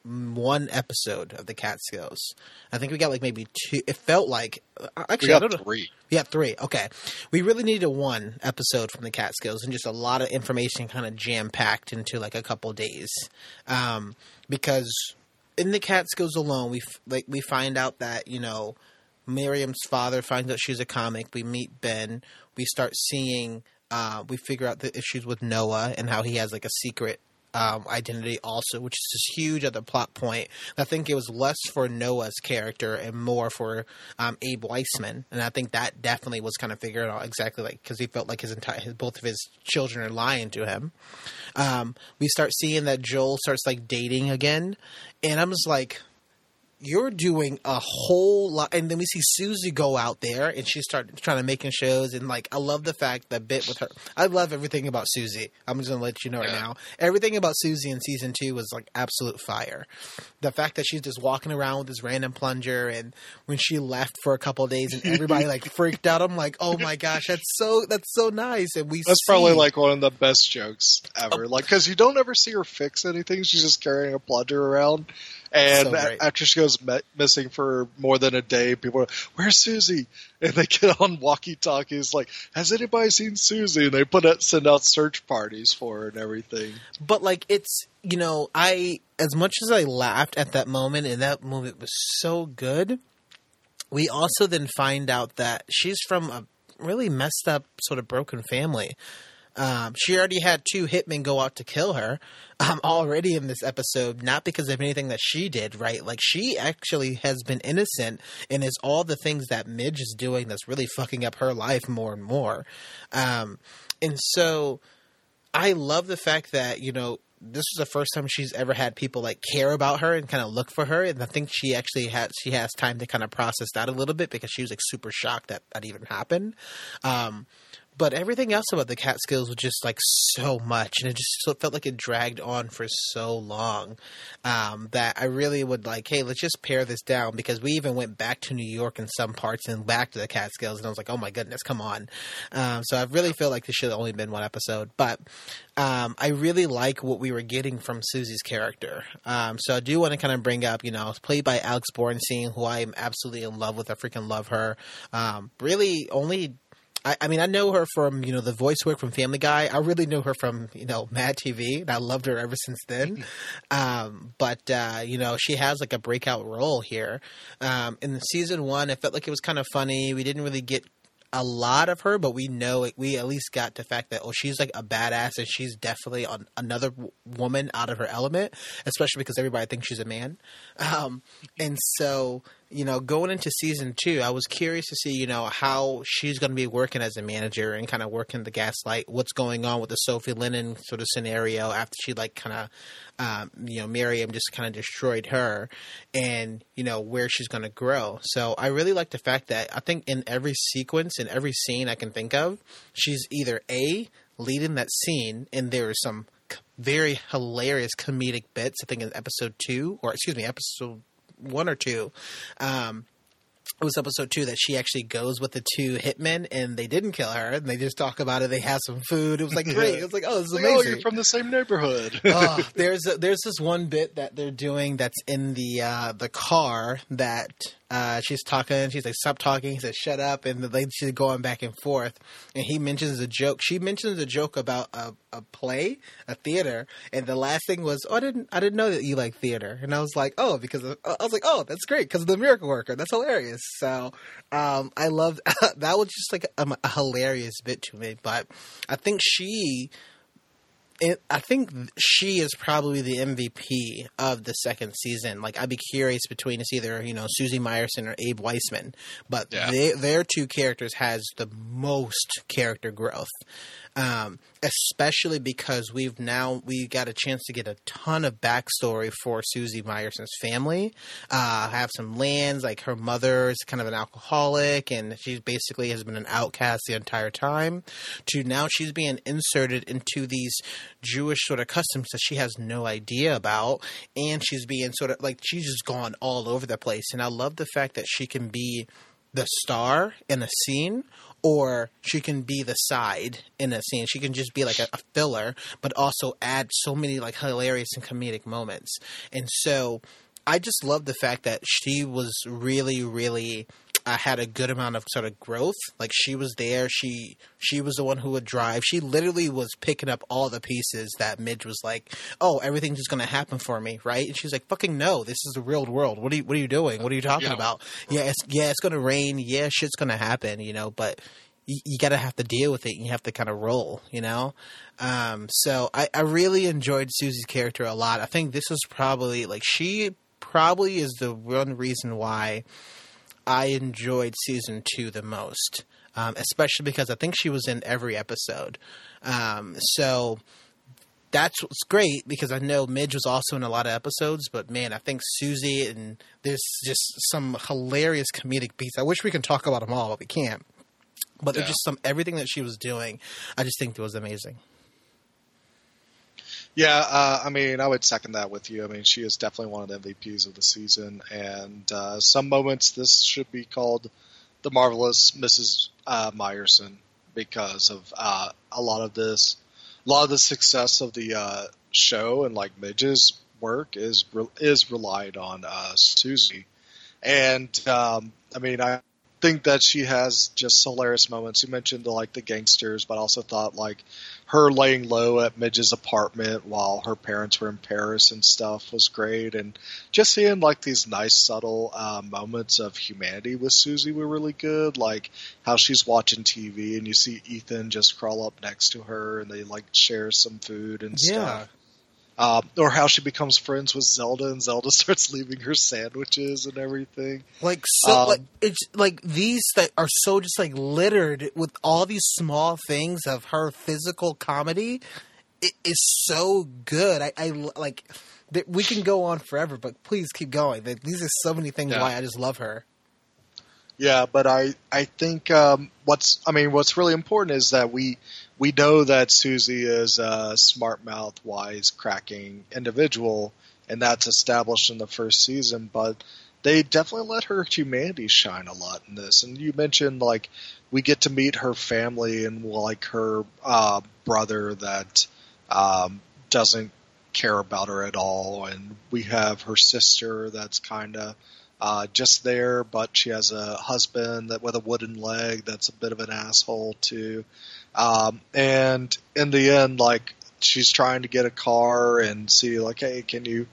one episode of the Catskills. I think we got like maybe two. It felt like actually we actually I got three Yeah, three. Okay, we really needed one episode from the Catskills and just a lot of information kind of jam packed into like a couple days, um, because in the Catskills alone, we f- like we find out that you know Miriam's father finds out she's a comic. We meet Ben. We start seeing. Uh, we figure out the issues with Noah and how he has like a secret um, identity also, which is just huge other plot point. I think it was less for Noah's character and more for um, Abe Weissman, and I think that definitely was kind of figured out exactly like because he felt like his entire his, both of his children are lying to him. Um, we start seeing that Joel starts like dating again, and I'm just like, you're doing a whole lot and then we see susie go out there and she started trying to making shows and like i love the fact that bit with her i love everything about susie i'm just gonna let you know right now everything about susie in season two was like absolute fire the fact that she's just walking around with this random plunger and when she left for a couple of days and everybody like freaked out i'm like oh my gosh that's so that's so nice and we That's probably like one of the best jokes ever. Like, because you don't ever see her fix anything. She's just carrying a plunger around. And So a- after she goes me- missing for more than a day, people are, "Where's Susie?" And they get on walkie-talkies, like, "Has anybody seen Susie?" And they put out, send out search parties for her and everything. but like it's you know i as much as i laughed at that moment and that moment was so good we also then find out that she's from a really messed up sort of broken family um, she already had two hitmen go out to kill her um, already in this episode, not because of anything that she did, right? Like, she actually has been innocent and is all the things that Midge is doing that's really fucking up her life more and more. Um, and so I love the fact that you know this is the first time she's ever had people like care about her and kind of look for her, and I think she actually had she has time to kind of process that a little bit because she was like super shocked that that even happened. Um, but everything else about the Catskills was just like so much, and it just so- felt like it dragged on for so long um, that I really would like, hey, let's just pare this down because we even went back to New York in some parts and back to the Catskills, and I was like, oh my goodness, come on. Um, so I really feel like this should have only been one episode, but um, I really like what we were getting from Susie's character. Um, so I do want to kind of bring up, you know, it's played by Alex Borstein, who I am absolutely in love with. I freaking love her. Um, really, only. I, I mean, I know her from you know the voice work from Family Guy. I really know her from you know Mad TV, and I loved her ever since then. um, but uh, you know, she has like a breakout role here. Um, in season one, it felt like it was kind of funny. We didn't really get a lot of her, but we know it, we at least got the fact that oh, she's like a badass, and she's definitely on another w- woman out of her element, especially because everybody thinks she's a man. Um, and so, you know, going into season two, I was curious to see, you know, how she's going to be working as a manager and kind of working the gaslight, what's going on with the Sophie Lennon sort of scenario after she like kind of, um, you know, Miriam just kind of destroyed her, and you know where she's going to grow. So I really like the fact that I think in every sequence, in every scene I can think of, she's either a leading that scene, and there is some very hilarious comedic bits. I think in episode two, or excuse me, episode one or two. Um, was episode two that she actually goes with the two hitmen and they didn't kill her and they just talk about it. They have some food. It was like great. It was like oh, this is Like, amazing. oh, you're from the same neighborhood. oh, there's a, there's this one bit that they're doing that's in the uh, the car that uh, she's talking. She's like, "Stop talking." He says, "Shut up," and they she's going back and forth. And he mentions a joke. She mentions a joke about a, a play, a theater, and the last thing was, "Oh, I didn't I didn't know that you like theater." And I was like, "Oh," because of, I was like, "Oh, that's great," because of the Miracle Worker. That's hilarious. So um, I love that was just like a, a hilarious bit to me. But I think she it, I think she is probably the MVP of the second season. Like, I'd be curious between it's either you know Susie Myerson or Abe Weissman, but Yeah. they, their two characters has the most character growth, um, especially because we've now we got a chance to get a ton of backstory for Susie Myerson's family. Uh, have some lands like her mother is kind of an alcoholic, and she basically has been an outcast the entire time. To now she's being inserted into these Jewish sort of customs that she has no idea about, and she's being sort of like she's just gone all over the place. And I love the fact that she can be the star in a scene or she can be the side in a scene. She can just be like a, a filler, but also add so many like hilarious and comedic moments. And so I just love the fact that she was really, really uh, had a good amount of sort of growth. Like she was there. She she was the one who would drive. She literally was picking up all the pieces that Midge was like, "Oh, everything's just gonna happen for me, right?" And she's like, "Fucking no, this is the real world. What are you What are you doing? What are you talking Yeah. about? Yeah, it's yeah, it's gonna rain. Yeah, shit's gonna happen. You know, but." You, you got to have to deal with it. and You have to kind of roll, you know. Um, so I, I really enjoyed Susie's character a lot. I think this was probably like she probably is the one reason why I enjoyed season two the most, um, especially because I think she was in every episode. Um, so that's what's great because I know Midge was also in a lot of episodes, but man, I think Susie and there's just some hilarious comedic beats. I wish we could talk about them all, but we can't. But there's Yeah. just some everything that she was doing. I just think it was amazing. Yeah, uh, I mean, I would second that with you. I mean, she is definitely one of the MVPs of the season, and uh, some moments this should be called the marvelous Mrs. Uh, Myerson because of uh, a lot of this, a lot of the success of the uh, show and like Midge's work is re- is relied on uh, Susie, and um, I mean, I think that she has just hilarious moments. You mentioned the like the gangsters, but I also thought like her laying low at Midge's apartment while her parents were in Paris and stuff was great, and just seeing like these nice subtle uh, moments of humanity with Susie were really good. Like how she's watching TV and you see Ethan just crawl up next to her and they like share some food and stuff. Um, or how she becomes friends with Zelda and Zelda starts leaving her sandwiches and everything. Like so, Um, like it's like these that are so just like littered with all these small things of her physical comedy. It is so good. I, I like. that We can go on forever, but please keep going. Like, These are so many things Yeah. why I just love her. Yeah, but I I think um, what's I mean what's really important is that we we know that Susie is a smart mouth, wise, cracking individual, and that's established in the first season. But they definitely let her humanity shine a lot in this. And you mentioned like we get to meet her family and like her uh, brother that um, doesn't care about her at all, and we have her sister that's kind of uh, just there, but she has a husband that with a wooden leg that's a bit of an asshole too. Um, and in the end, like she's trying to get a car and see like, hey, can you,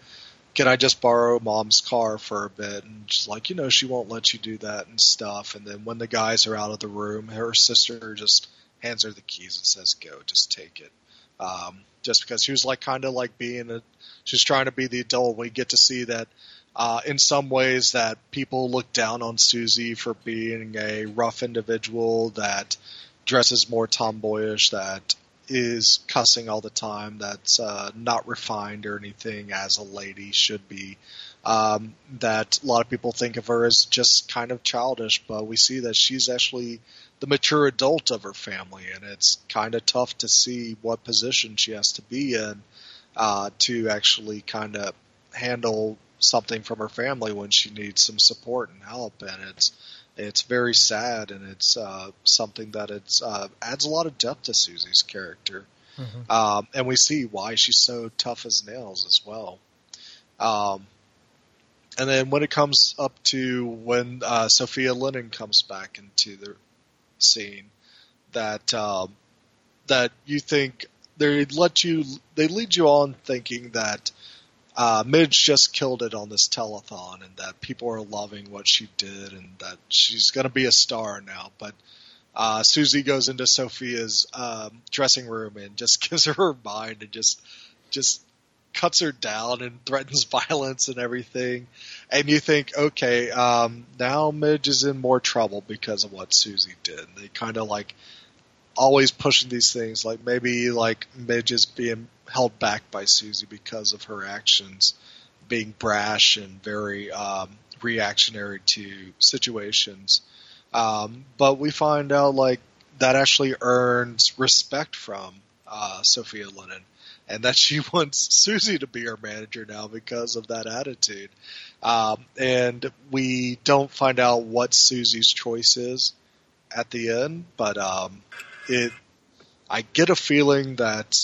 can I just borrow mom's car for a bit? And she's like, you know, she won't let you do that and stuff. And then when the guys are out of the room, her sister just hands her the keys and says, go, just take it. Um, just because she was like kind of like being a, she's trying to be the adult. We get to see that uh, in some ways that people look down on Susie for being a rough individual that dresses more tomboyish, that is cussing all the time, that's uh, not refined or anything as a lady should be. Um, that a lot of people think of her as just kind of childish, but we see that she's actually the mature adult of her family, and it's kind of tough to see what position she has to be in uh, to actually kind of handle something from her family when she needs some support and help, and it's it's very sad, and it's uh, something that it's uh, adds a lot of depth to Susie's character, mm-hmm. um, and we see why she's so tough as nails as well. Um, and then when it comes up to when uh, Sophia Lennon comes back into the scene, that um, that you think they let you they lead you on thinking that uh, Midge just killed it on this telethon, and that people are loving what she did, and that she's going to be a star now. But uh, Susie goes into Sophia's um, dressing room and just gives her her mind and just just cuts her down and threatens violence and everything. And you think, okay, um, now Midge is in more trouble because of what Susie did. They kind of like always pushing these things, like maybe like Midge is being held back by Susie because of her actions being brash and very um, reactionary to situations. Um, but we find out like that actually earns respect from uh, Sophia Lennon, and that she wants Susie to be her manager now because of that attitude. Um, and we don't find out what Susie's choice is at the end, but um, it. I get a feeling that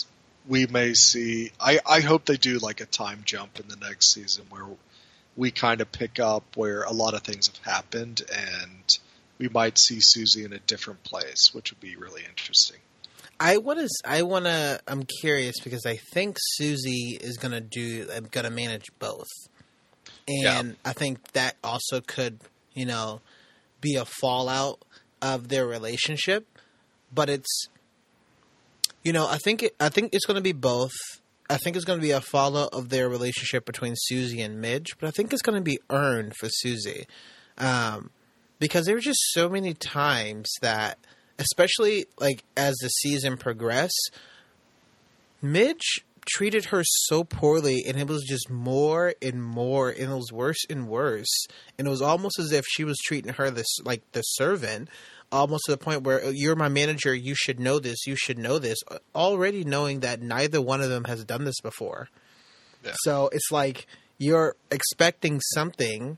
we may see. I, I hope they do like a time jump in the next season where we kind of pick up where a lot of things have happened and we might see Susie in a different place, which would be really interesting. I want to. I want to. I'm curious because I think Susie is going to do. Uh, I'm going to manage both, and yeah. I think that also could, you know, be a fallout of their relationship. But it's you know, I think it, I think it's going to be both. I think it's going to be a follow of their relationship between Susie and Midge, but I think it's going to be earned for Susie, um, because there were just so many times that, especially like as the season progressed, Midge treated her so poorly, and it was just more and more, and it was worse and worse, and it was almost as if she was treating her this like the servant almost to the point where oh, you're my manager, you should know this, you should know this, uh, already knowing that neither one of them has done this before. Yeah. So it's like you're expecting something,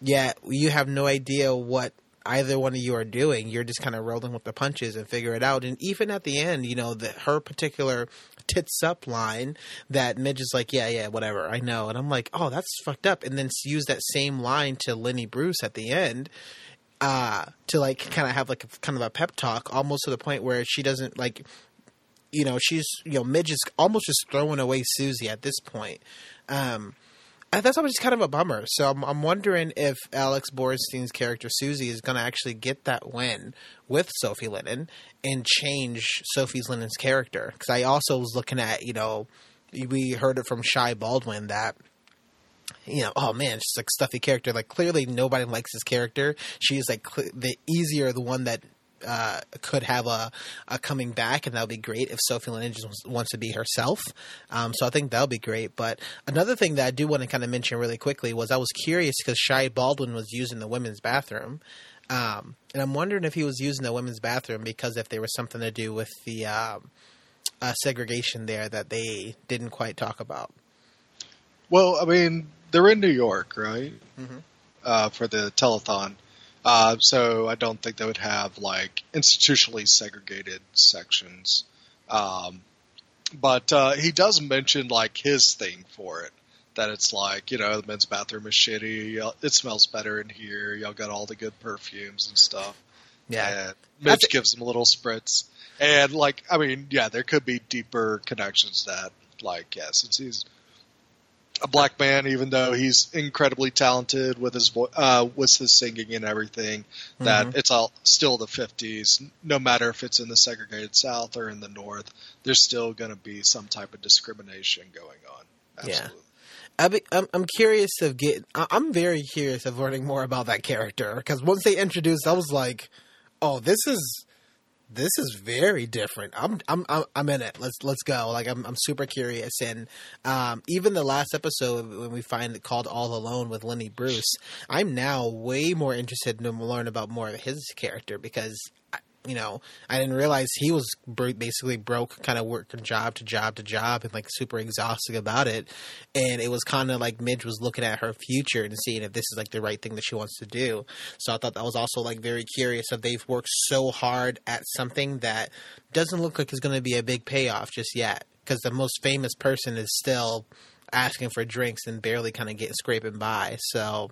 yet you have no idea what either one of you are doing. You're just kind of rolling with the punches and figure it out. And even at the end, you know, that her particular tits up line that Midge is like, yeah, yeah, whatever, I know. And I'm like, oh, that's fucked up. And then use that same line to Lenny Bruce at the end uh, to like kind of have like a, kind of a pep talk, almost to the point where she doesn't like, you know, she's you know Midge is almost just throwing away Susie at this point. Um, that's always kind of a bummer. So I'm, I'm wondering if Alex Borstein's character Susie is going to actually get that win with Sophie Lennon and change Sophie Lennon's character. Because I also was looking at, you know, we heard it from Shy Baldwin that you know, oh man, she's like stuffy character. Like clearly nobody likes this character. She's like cl- the easier the one that uh, could have a, a, coming back, and that would be great if Sophie just wants to be herself. Um, so I think that would be great. But another thing that I do want to kind of mention really quickly was I was curious because Shy Baldwin was using the women's bathroom. Um, and I'm wondering if he was using the women's bathroom because if there was something to do with the um, uh, segregation there that they didn't quite talk about. Well, I mean, they're in New York, right? Mm-hmm. Uh, for the telethon. Uh, so I don't think they would have like institutionally segregated sections. Um, but uh, he does mention like his thing for it. That it's like you know the men's bathroom is shitty. It smells better in here. Y'all got all the good perfumes and stuff. Yeah, and Mitch gives him a little spritz. And like, I mean, yeah, there could be deeper connections that, like, yeah, since he's a black man, even though he's incredibly talented with his vo- uh, with his singing and everything. That mm-hmm. it's all still the '50s. No matter if it's in the segregated South or in the North, there's still going to be some type of discrimination going on. Absolutely. Yeah. I'm, I'm curious of get. I'm very curious of learning more about that character because once they introduced, I was like, "Oh, this is this is very different. I'm I'm I'm in it. Let's let's go. Like I'm I'm super curious. And um, even the last episode when we find it called All Alone with Lenny Bruce, I'm now way more interested to learn about more of his character because you know, I didn't realize he was basically broke, kind of working job to job to job, and like super exhausted about it. And it was kind of like Midge was looking at her future and seeing if this is like the right thing that she wants to do. So I thought that was also like very curious. If they've worked so hard at something that doesn't look like it's going to be a big payoff just yet, because the most famous person is still asking for drinks and barely kind of getting scraping by. So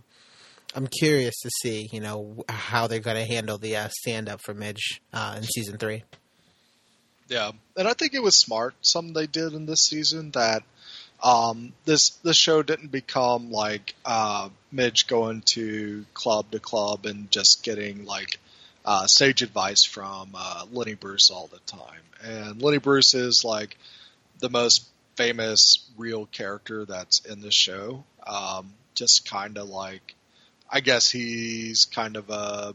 I'm curious to see, you know, how they're going to handle the uh, stand up for Midge uh, in season three. Yeah, and I think it was smart something they did in this season that um, this this show didn't become like uh, Midge going to club to club and just getting like uh, stage advice from uh, Lenny Bruce all the time. And Lenny Bruce is like the most famous real character that's in the show. Um, just kind of like, I guess he's kind of a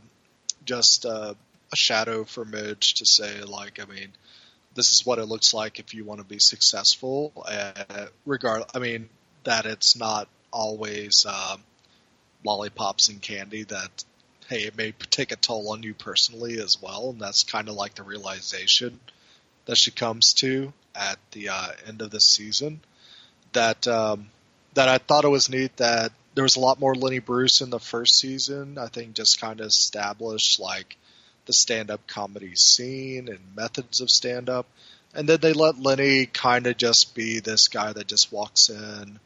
just a, a shadow for Midge to say like, I mean, this is what it looks like if you want to be successful. Uh, regard, I mean that it's not always um, lollipops and candy. That hey, it may take a toll on you personally as well, and that's kind of like the realization that she comes to at the uh, end of this season. That um, that I thought it was neat that there was a lot more Lenny Bruce in the first season. I think just kind of established like the stand-up comedy scene and methods of stand-up, and then they let Lenny kind of just be this guy that just walks in.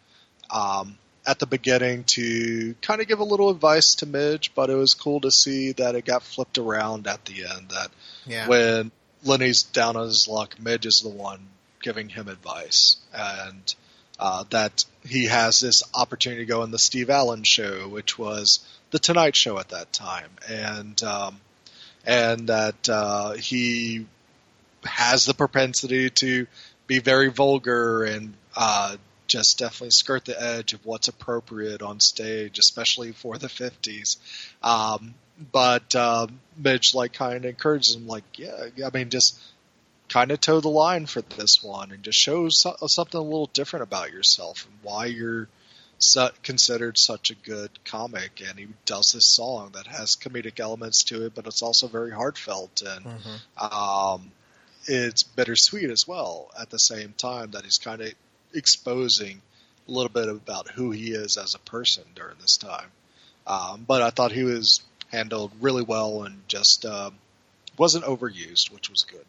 Um, at the beginning to kind of give a little advice to Midge, but it was cool to see that it got flipped around at the end. That Yeah. when Lenny's down on his luck, Midge is the one giving him advice, and uh, that he has this opportunity to go on the Steve Allen show, which was the Tonight Show at that time, and um, and that uh, he has the propensity to be very vulgar and uh, just definitely skirt the edge of what's appropriate on stage, especially for the 50s. Um, but uh, Midge like kind of encourages him, like, yeah, I mean, just kind of toe the line for this one and just show so- something a little different about yourself and why you're su- considered such a good comic. And he does this song that has comedic elements to it, but it's also very heartfelt and Mhm. um, it's bittersweet as well at the same time that he's kind of exposing a little bit about who he is as a person during this time. Um, but I thought he was handled really well and just um, wasn't overused, which was good.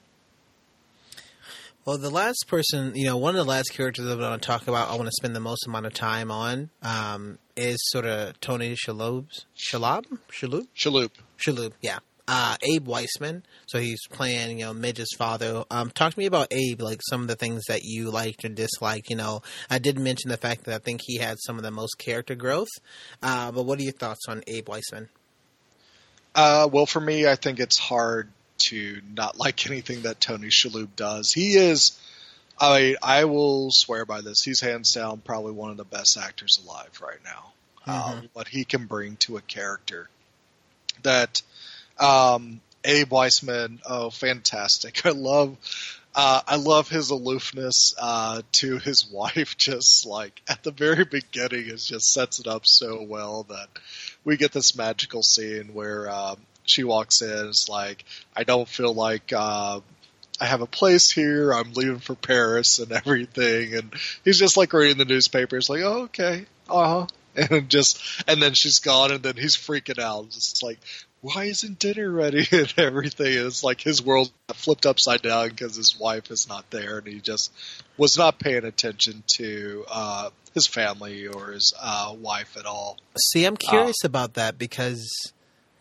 Well, the last person, you know, one of the last characters that I want to talk about, I want to spend the most amount of time on, um, is sort of Tony Shalhoub's Shalhoub, Shalhoub, Shaloop. Shalhoub, yeah. Uh, Abe Weissman, so he's playing, you know, Midge's father. Um, talk to me about Abe, like some of the things that you liked or disliked. You know, I did mention the fact that I think he had some of the most character growth. Uh, but what are your thoughts on Abe Weissman? Uh, well, for me, I think it's hard to not like anything that Tony Shalhoub does. He is, I mean, I will swear by this. He's hands down probably one of the best actors alive right now. Um, what he can bring to a character that um, Abe Weissman, oh, fantastic! I love. Uh, I love his aloofness uh, to his wife. Just like at the very beginning, it just sets it up so well that we get this magical scene where um, she walks in. It's like I don't feel like uh, I have a place here. I'm leaving for Paris and everything. And he's just like reading the newspaper. It's like, oh, okay, uh huh. And just and then she's gone, and then he's freaking out. Just like, why isn't dinner ready and everything? And it's like his world flipped upside down because his wife is not there, and he just was not paying attention to uh, his family or his uh, wife at all. See, I'm curious about that because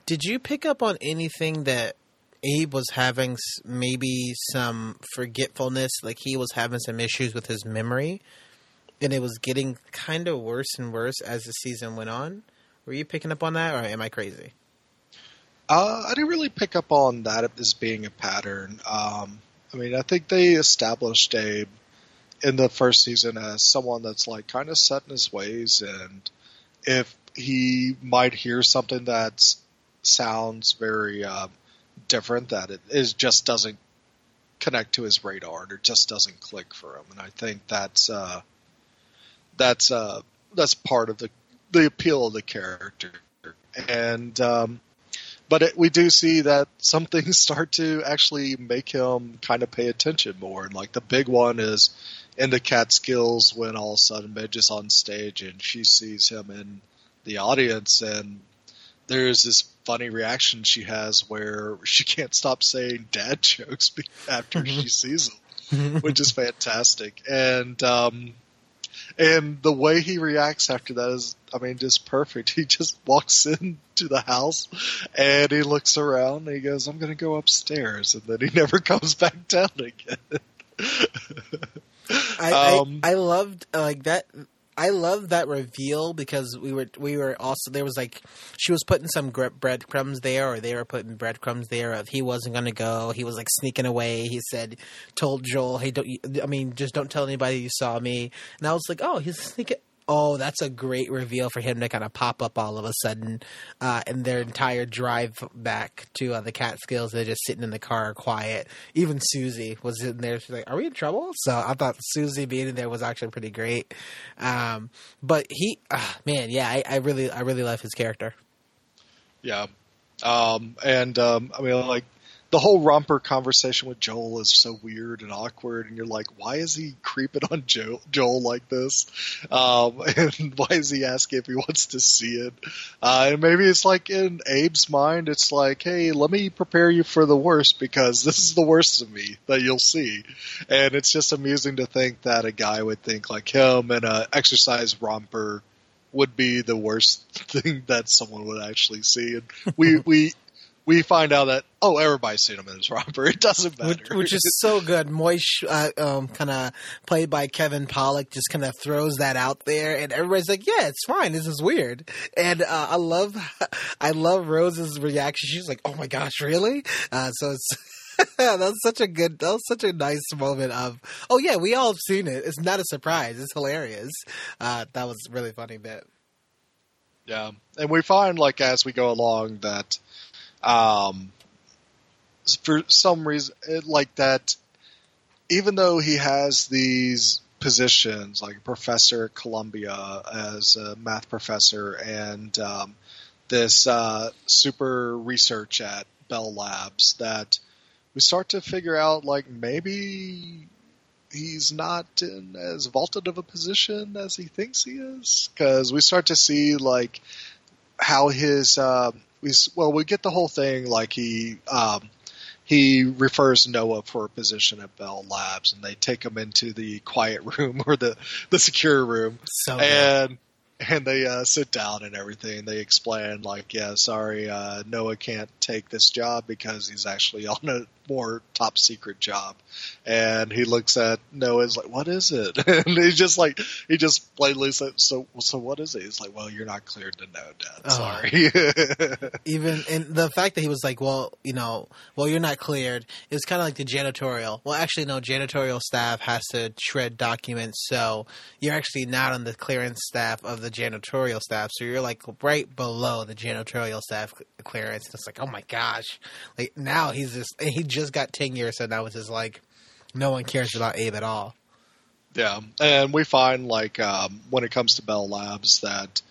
did you pick up on anything that Abe was having maybe some forgetfulness, like he was having some issues with his memory, and it was getting kind of worse and worse as the season went on? Were you picking up on that, or am I crazy? Uh, I didn't really pick up on that as being a pattern. Um, I mean, I think they established Abe in the first season as someone that's like kind of set in his ways, and if he might hear something that sounds very um, different, that it is just doesn't connect to his radar, and it just doesn't click for him. And I think that's uh, that's uh, that's part of the the appeal of the character, and um, but it, we do see that some things start to actually make him kind of pay attention more. And like the big one is in the Catskills when all of a sudden Midge is on stage and she sees him in the audience and there's this funny reaction she has where she can't stop saying dad jokes after she sees them, which is fantastic. And um, and the way he reacts after that is, I mean, just perfect. He just walks into the house and he looks around and he goes, "I'm going to go upstairs," and then he never comes back down again. I, um, I, I loved uh, like that I love that reveal because we were we were also there was like she was putting some breadcrumbs there or they were putting breadcrumbs there of he wasn't going to go. He was like sneaking away. He said told Joel hey don't I mean just don't tell anybody you saw me. And I was like oh he's sneaking Oh, that's a great reveal for him to kind of pop up all of a sudden, uh, and their entire drive back to uh, the Catskills. They're just sitting in the car, quiet. Even Susie was in there. She's like, "Are we in trouble?" So I thought Susie being in there was actually pretty great. Um, but he, uh, man, yeah, I, I, really, I really love his character. Yeah, um, and um, I mean, like the whole romper conversation with Joel is so weird and awkward, and you're like, why is he creeping on Joel, Joel like this? Um, and why is he asking if he wants to see it? Uh, and maybe it's like in Abe's mind, it's like, hey, let me prepare you for the worst because this is the worst of me that you'll see. And it's just amusing to think that a guy would think like him and a exercise romper would be the worst thing that someone would actually see. And we, we we find out that oh, everybody's seen him as his romper. It doesn't matter, which, which is so good. Moish, uh, um, kind of played by Kevin Pollak, just kind of throws that out there, and everybody's like, "Yeah, it's fine. This is weird." And uh, I love, I love Rose's reaction. She's like, "Oh my gosh, really?" Uh, so it's. that was such a good that was such a nice moment of oh yeah we all have seen it it's not a surprise it's hilarious uh, that was really funny bit yeah and we find like as we go along that um, for some reason, it, like that, even though he has these positions like professor at Columbia as a math professor and um, this uh, super research at Bell Labs, that we start to figure out like maybe he's not in as vaulted of a position as he thinks he is. Because we start to see like how his uh, we well we get the whole thing like he um, he refers Noah for a position at Bell Labs, and they take him into the quiet room or the the secure room, so and and they uh, sit down and everything. They explain like, yeah, sorry, uh, Noah can't take this job because he's actually on a more top secret job. And he looks at Noah's like, what is it? and he's just like, he just plainly said, so, so what is it? He's like, well, you're not cleared to know, Dad. Oh. Sorry. Even, and the fact that he was like, well, you know, well, you're not cleared. It's kind of like the janitorial. Well, actually, no, janitorial staff has to shred documents. So you're actually not on the clearance staff of the janitorial staff. So you're like right below the janitorial staff clearance. It's like, oh my gosh. Like now he's just, he just got tenure, so now it's just like no one cares about Abe at all. Yeah, and we find like um, when it comes to Bell Labs that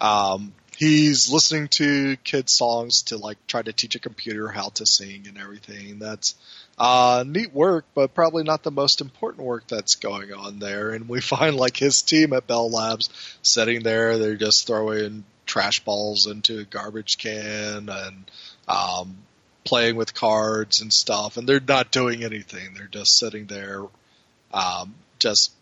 um, he's listening to kids' songs to like try to teach a computer how to sing and everything. That's uh, neat work, but probably not the most important work that's going on there. And we find like his team at Bell Labs sitting there, they're just throwing trash balls into a garbage can and um, playing with cards and stuff, and they're not doing anything. They're just sitting there, um, just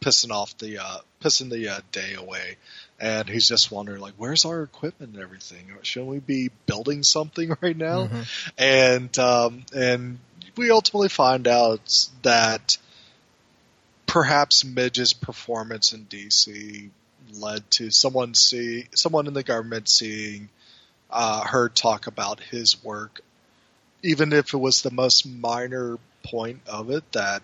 pissing off the uh, pissing the uh, day away. And he's just wondering, like, where's our equipment and everything? Shouldn't we be building something right now? Mm-hmm. And um, and we ultimately find out that perhaps Midge's performance in DC led to someone see someone in the government seeing uh, her talk about his work even if it was the most minor point of it, that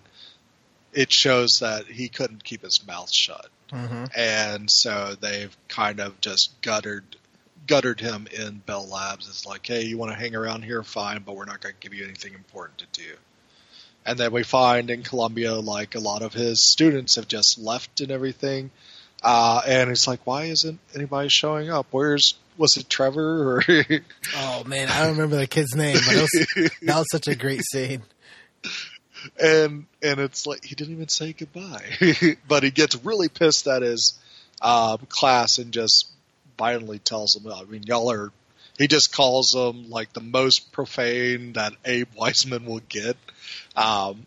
it shows that he couldn't keep his mouth shut. Mm-hmm. And so they've kind of just guttered guttered him in Bell Labs. It's like, hey, you want to hang around here, fine, but we're not going to give you anything important to do. And then we find in Columbia, like a lot of his students have just left and everything. Uh, and it's like, why isn't anybody showing up? Where's was it Trevor? Or oh man, I don't remember the kid's name, but was, that was such a great scene. And and it's like he didn't even say goodbye, but he gets really pissed at his uh, class and just violently tells them, I mean, y'all are. He just calls them like the most profane that Abe Weissman will get. Um,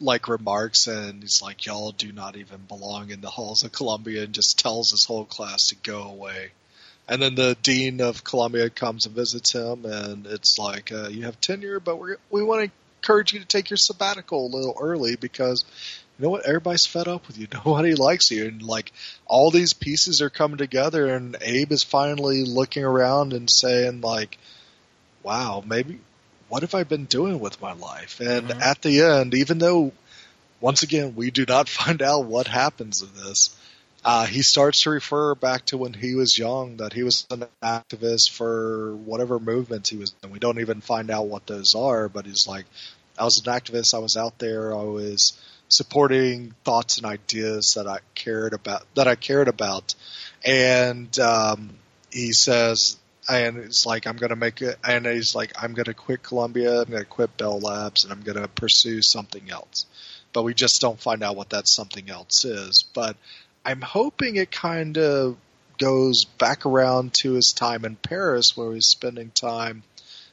like remarks and he's like, y'all do not even belong in the halls of Columbia and just tells his whole class to go away. And then the dean of Columbia comes and visits him and it's like, uh, you have tenure, but we we want to encourage you to take your sabbatical a little early because you know what? Everybody's fed up with you. Nobody likes you. And like all these pieces are coming together and Abe is finally looking around and saying like, wow, maybe what have I been doing with my life? And mm-hmm. at the end, even though once again we do not find out what happens in this, uh, he starts to refer back to when he was young that he was an activist for whatever movements he was in. We don't even find out what those are, but he's like, I was an activist. I was out there. I was supporting thoughts and ideas that I cared about. That I cared about, and um, he says and it's like I'm gonna make it, and he's like I'm gonna quit Columbia, I'm gonna quit Bell Labs, and I'm gonna pursue something else. But we just don't find out what that something else is. But I'm hoping it kind of goes back around to his time in Paris, where he's spending time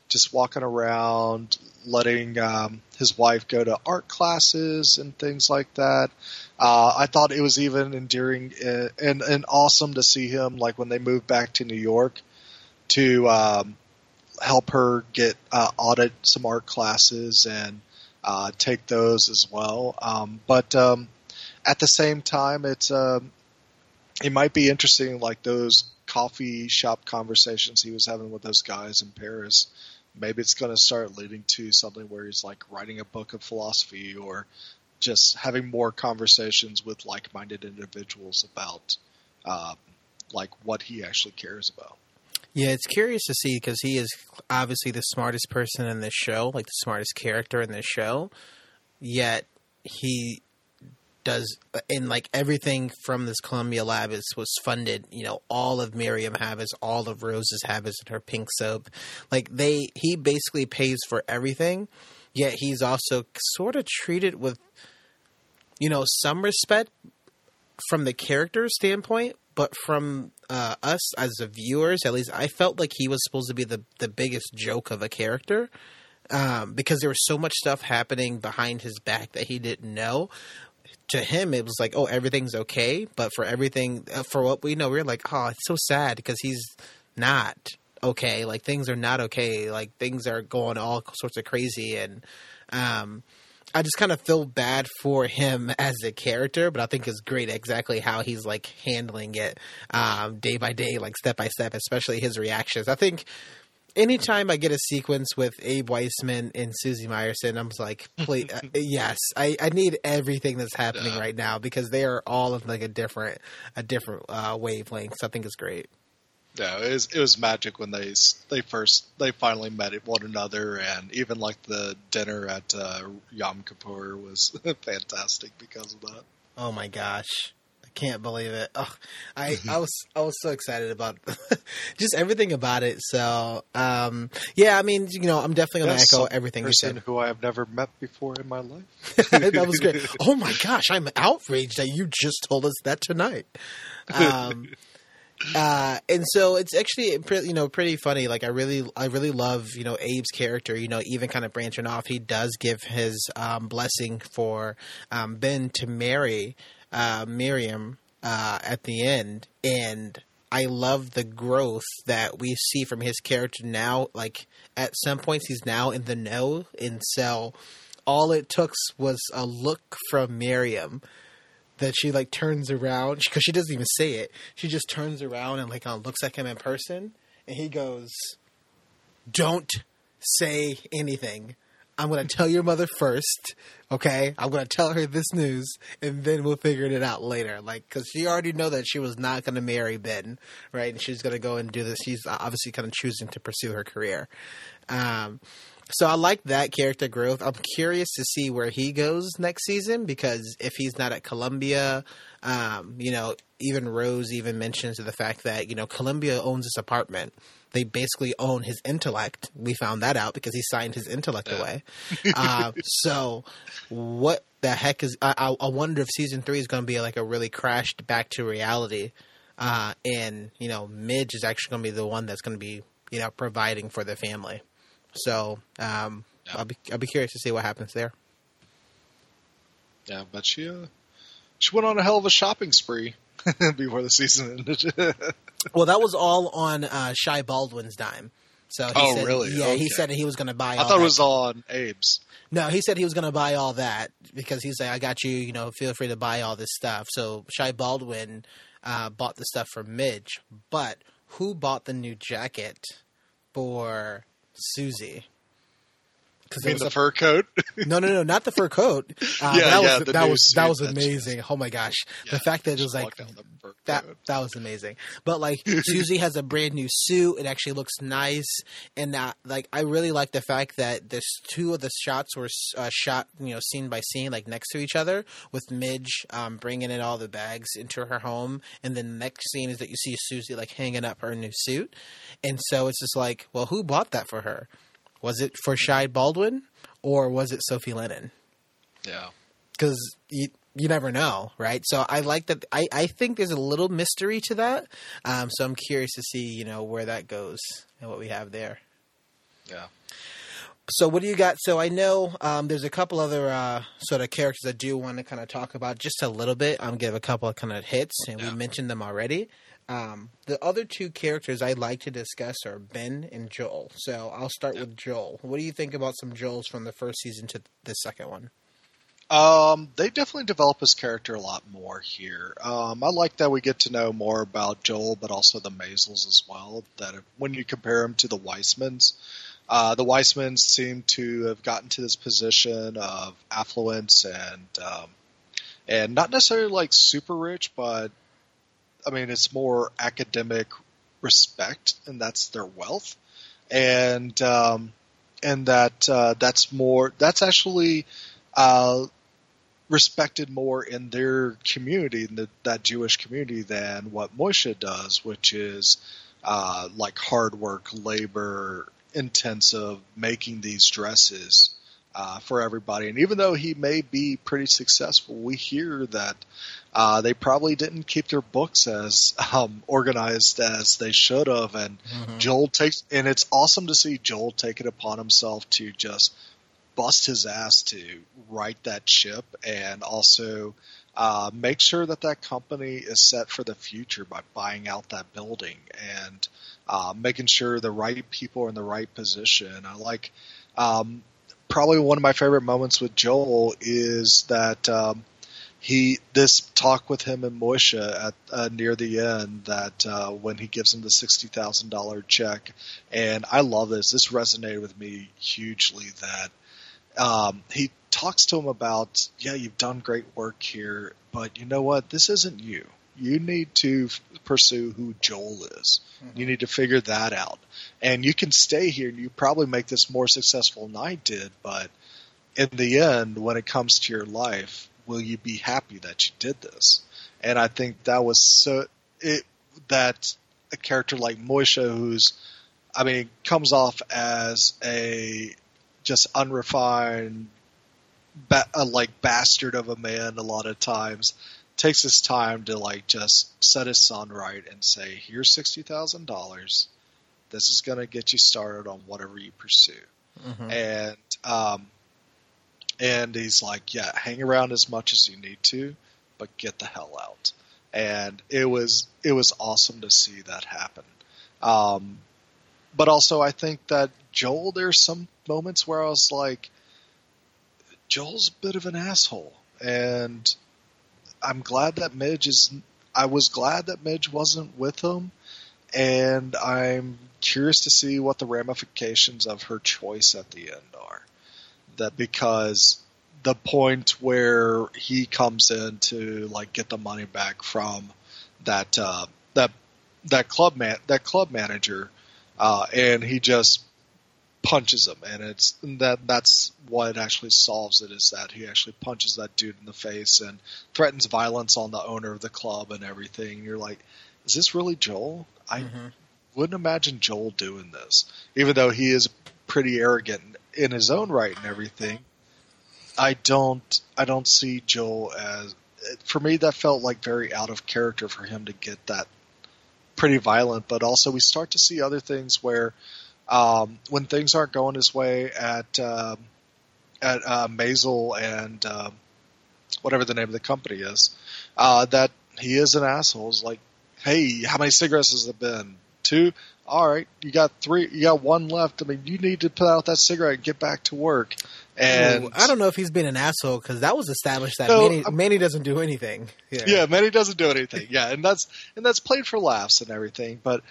just walking around, letting um, his wife go to art classes and things like that. Uh, I thought it was even endearing uh, and, and awesome to see him, like when they moved back to New York to um, help her get uh, audit some art classes and uh, take those as well. Um, but um, at the same time, it's uh, it might be interesting, like those coffee shop conversations he was having with those guys in Paris. Maybe it's going to start leading to something where he's like writing a book of philosophy or just having more conversations with like-minded individuals about uh, like what he actually cares about. Yeah, it's curious to see because he is obviously the smartest person in this show, like the smartest character in this show. Yet he does, and like everything from this Columbia lab is was funded. You know, all of Miriam Habits, all of Rose's habits, and her pink soap. Like they, he basically pays for everything. Yet he's also sort of treated with, you know, some respect from the character standpoint, but from uh, us as the viewers, at least I felt like he was supposed to be the the biggest joke of a character. Um, because there was so much stuff happening behind his back that he didn't know. To him, it was like, oh, everything's okay. But for everything, uh, for what we know, we're like, oh, it's so sad because he's not okay. Like things are not okay. Like things are going all sorts of crazy, and um, I just kind of feel bad for him as a character, but I think it's great exactly how he's like handling it um, day by day, like step by step, especially his reactions. I think anytime I get a sequence with Abe Weissman and Susie Myerson, I'm like, please, uh, yes, I, I need everything that's happening yeah. right now because they are all of like a different a different uh, wavelength. So I think it's great. Yeah, it was it was magic when they they first they finally met one another, and even like the dinner at uh, Yom Kippur was fantastic because of that. Oh my gosh, I can't believe it! Oh, I I was I was so excited about just everything about it. So um, yeah, I mean, you know, I'm definitely going to echo everything you said. Who I have never met before in my life. that was great. Oh my gosh, I'm outraged that you just told us that tonight. Um, uh, and so it's actually you know pretty funny. Like I really I really love you know Abe's character. You know even kind of branching off, he does give his um, blessing for um, Ben to marry uh, Miriam uh, at the end, and I love the growth that we see from his character now. Like at some points, he's now in the know, and so all it took was a look from Miriam that she like turns around because she doesn't even say it. She just turns around and like uh, looks at him in person, and he goes, "Don't say anything. I'm to tell your mother first, okay? I'm to tell her this news, and then we'll figure it out later. Like, because she already know that she was not to marry Ben, right? And she's to go and do this. She's obviously kind of choosing to pursue her career. Um, So I like that character growth. I'm curious to see where he goes next season because if he's not at Columbia, um, you know, even Rose even mentions the fact that you know Columbia owns this apartment. They basically own his intellect. We found that out because he signed his intellect Yeah. away. uh, so, what the heck is? I, I- wonder if season three is going to be like a really crashed back to reality, uh, and you know, Midge is actually going to be the one that's going to be you know providing for the family. So, um, Yeah. I'll be I'll be curious to see what happens there. Yeah, but she uh, she went on a hell of a shopping spree before the season ended. Well, that was all on uh, Shy Baldwin's dime. So he Oh, said, really? Yeah, he said he was going to buy. I all thought that. it was on Abe's. No, he said he was going to buy all that because he's like, I got you. You know, feel free to buy all this stuff. So Shy Baldwin uh, bought the stuff for Midge, but who bought the new jacket for Susie? Because mean, the fur coat. no, no, no, not the fur coat. Uh, Yeah, that yeah, was that was that was amazing. Oh my gosh, Yeah, the fact that it was like walked out the fur that coat. that was amazing. But like Susie has a brand new suit. It actually looks nice, and that like I really like the fact that this two of the shots were uh, shot you know scene by scene like next to each other with Midge um, bringing in all the bags into her home, and then the next scene is that you see Susie like hanging up her new suit, and so it's just like, well, who bought that for her? Was it for Shy Baldwin or was it Sophie Lennon? Yeah. because you you never know, right? So I like that. I I think there's a little mystery to that. Um, so I'm curious to see you know where that goes and what we have there. Yeah. So what do you got? So I know um, there's a couple other uh, sort of characters I do want to kind of talk about just a little bit. I'm give a couple of kind of hits, and Yeah. we mentioned them already. Um, the other two characters I'd like to discuss are Ben and Joel. So I'll start with Joel. What do you think about some Joels from the first season to the second one? Um, they definitely develop his character a lot more here. Um, I like that we get to know more about Joel, but also the Maisels as well. That if, when you compare him to the Weissmans, uh, the Weissmans seem to have gotten to this position of affluence and um, and not necessarily like super rich, but I mean it's more academic respect, and that's their wealth, and um, and that uh, that's more that's actually. Uh, respected more in their community, in the, that Jewish community, than what Moishe does, which is uh, like hard work, labor intensive, making these dresses uh, for everybody. And even though he may be pretty successful, we hear that uh, they probably didn't keep their books as um, organized as they should have. And Joel takes, and it's awesome to see Joel take it upon himself to just bust his ass to right that ship and also uh, make sure that that company is set for the future by buying out that building and uh, making sure the right people are in the right position. I like um, probably one of my favorite moments with Joel is that um, he this talk with him and Moishe at uh, near the end that uh, when he gives him the sixty thousand dollar check, and I love this. This resonated with me hugely. That um, he talks to him about, yeah, you've done great work here, but you know what? This isn't you. You need to f- pursue who Joel is. You need to figure that out. And you can stay here and you probably make this more successful than I did, but in the end, when it comes to your life, will you be happy that you did this? And I think that was so, it, that a character like Moishe, who's, I mean, comes off as a just unrefined, ba- a, like bastard of a man a lot of times, takes his time to like just set his son right and say, "Here's sixty thousand dollars. This is going to get you started on whatever you pursue." Mhm. And um, and he's like, "Yeah, hang around as much as you need to, but get the hell out." And it was it was awesome to see that happen. Um, but also, I think that Joel, there's some moments where I was like, Joel's a bit of an asshole, and I'm glad that Midge is. I was glad that Midge wasn't with him, and I'm curious to see what the ramifications of her choice at the end are. That because the point where he comes in to like get the money back from that uh, that that club man that club manager, uh, and he just punches him, and it's that that's what actually solves it is that he actually punches that dude in the face and threatens violence on the owner of the club and everything. You're like, is this really Joel? I Mm-hmm. wouldn't imagine Joel doing this, even though he is pretty arrogant in his own right and everything. I don't I don't see Joel as for me that felt like very out of character for him to get that pretty violent, but also we start to see other things where um, when things aren't going his way at um, at uh, Maisel and um whatever the name of the company is, uh, that he is an asshole. It's like, hey, how many cigarettes has it been? Two. All right, you got three. You got one left. I mean, you need to put out that cigarette and get back to work. And Ooh, I don't know if he's been an asshole because that was established that No, Manny, Manny doesn't do anything. Yeah. yeah, Manny doesn't do anything. Yeah, and that's and that's played for laughs and everything. But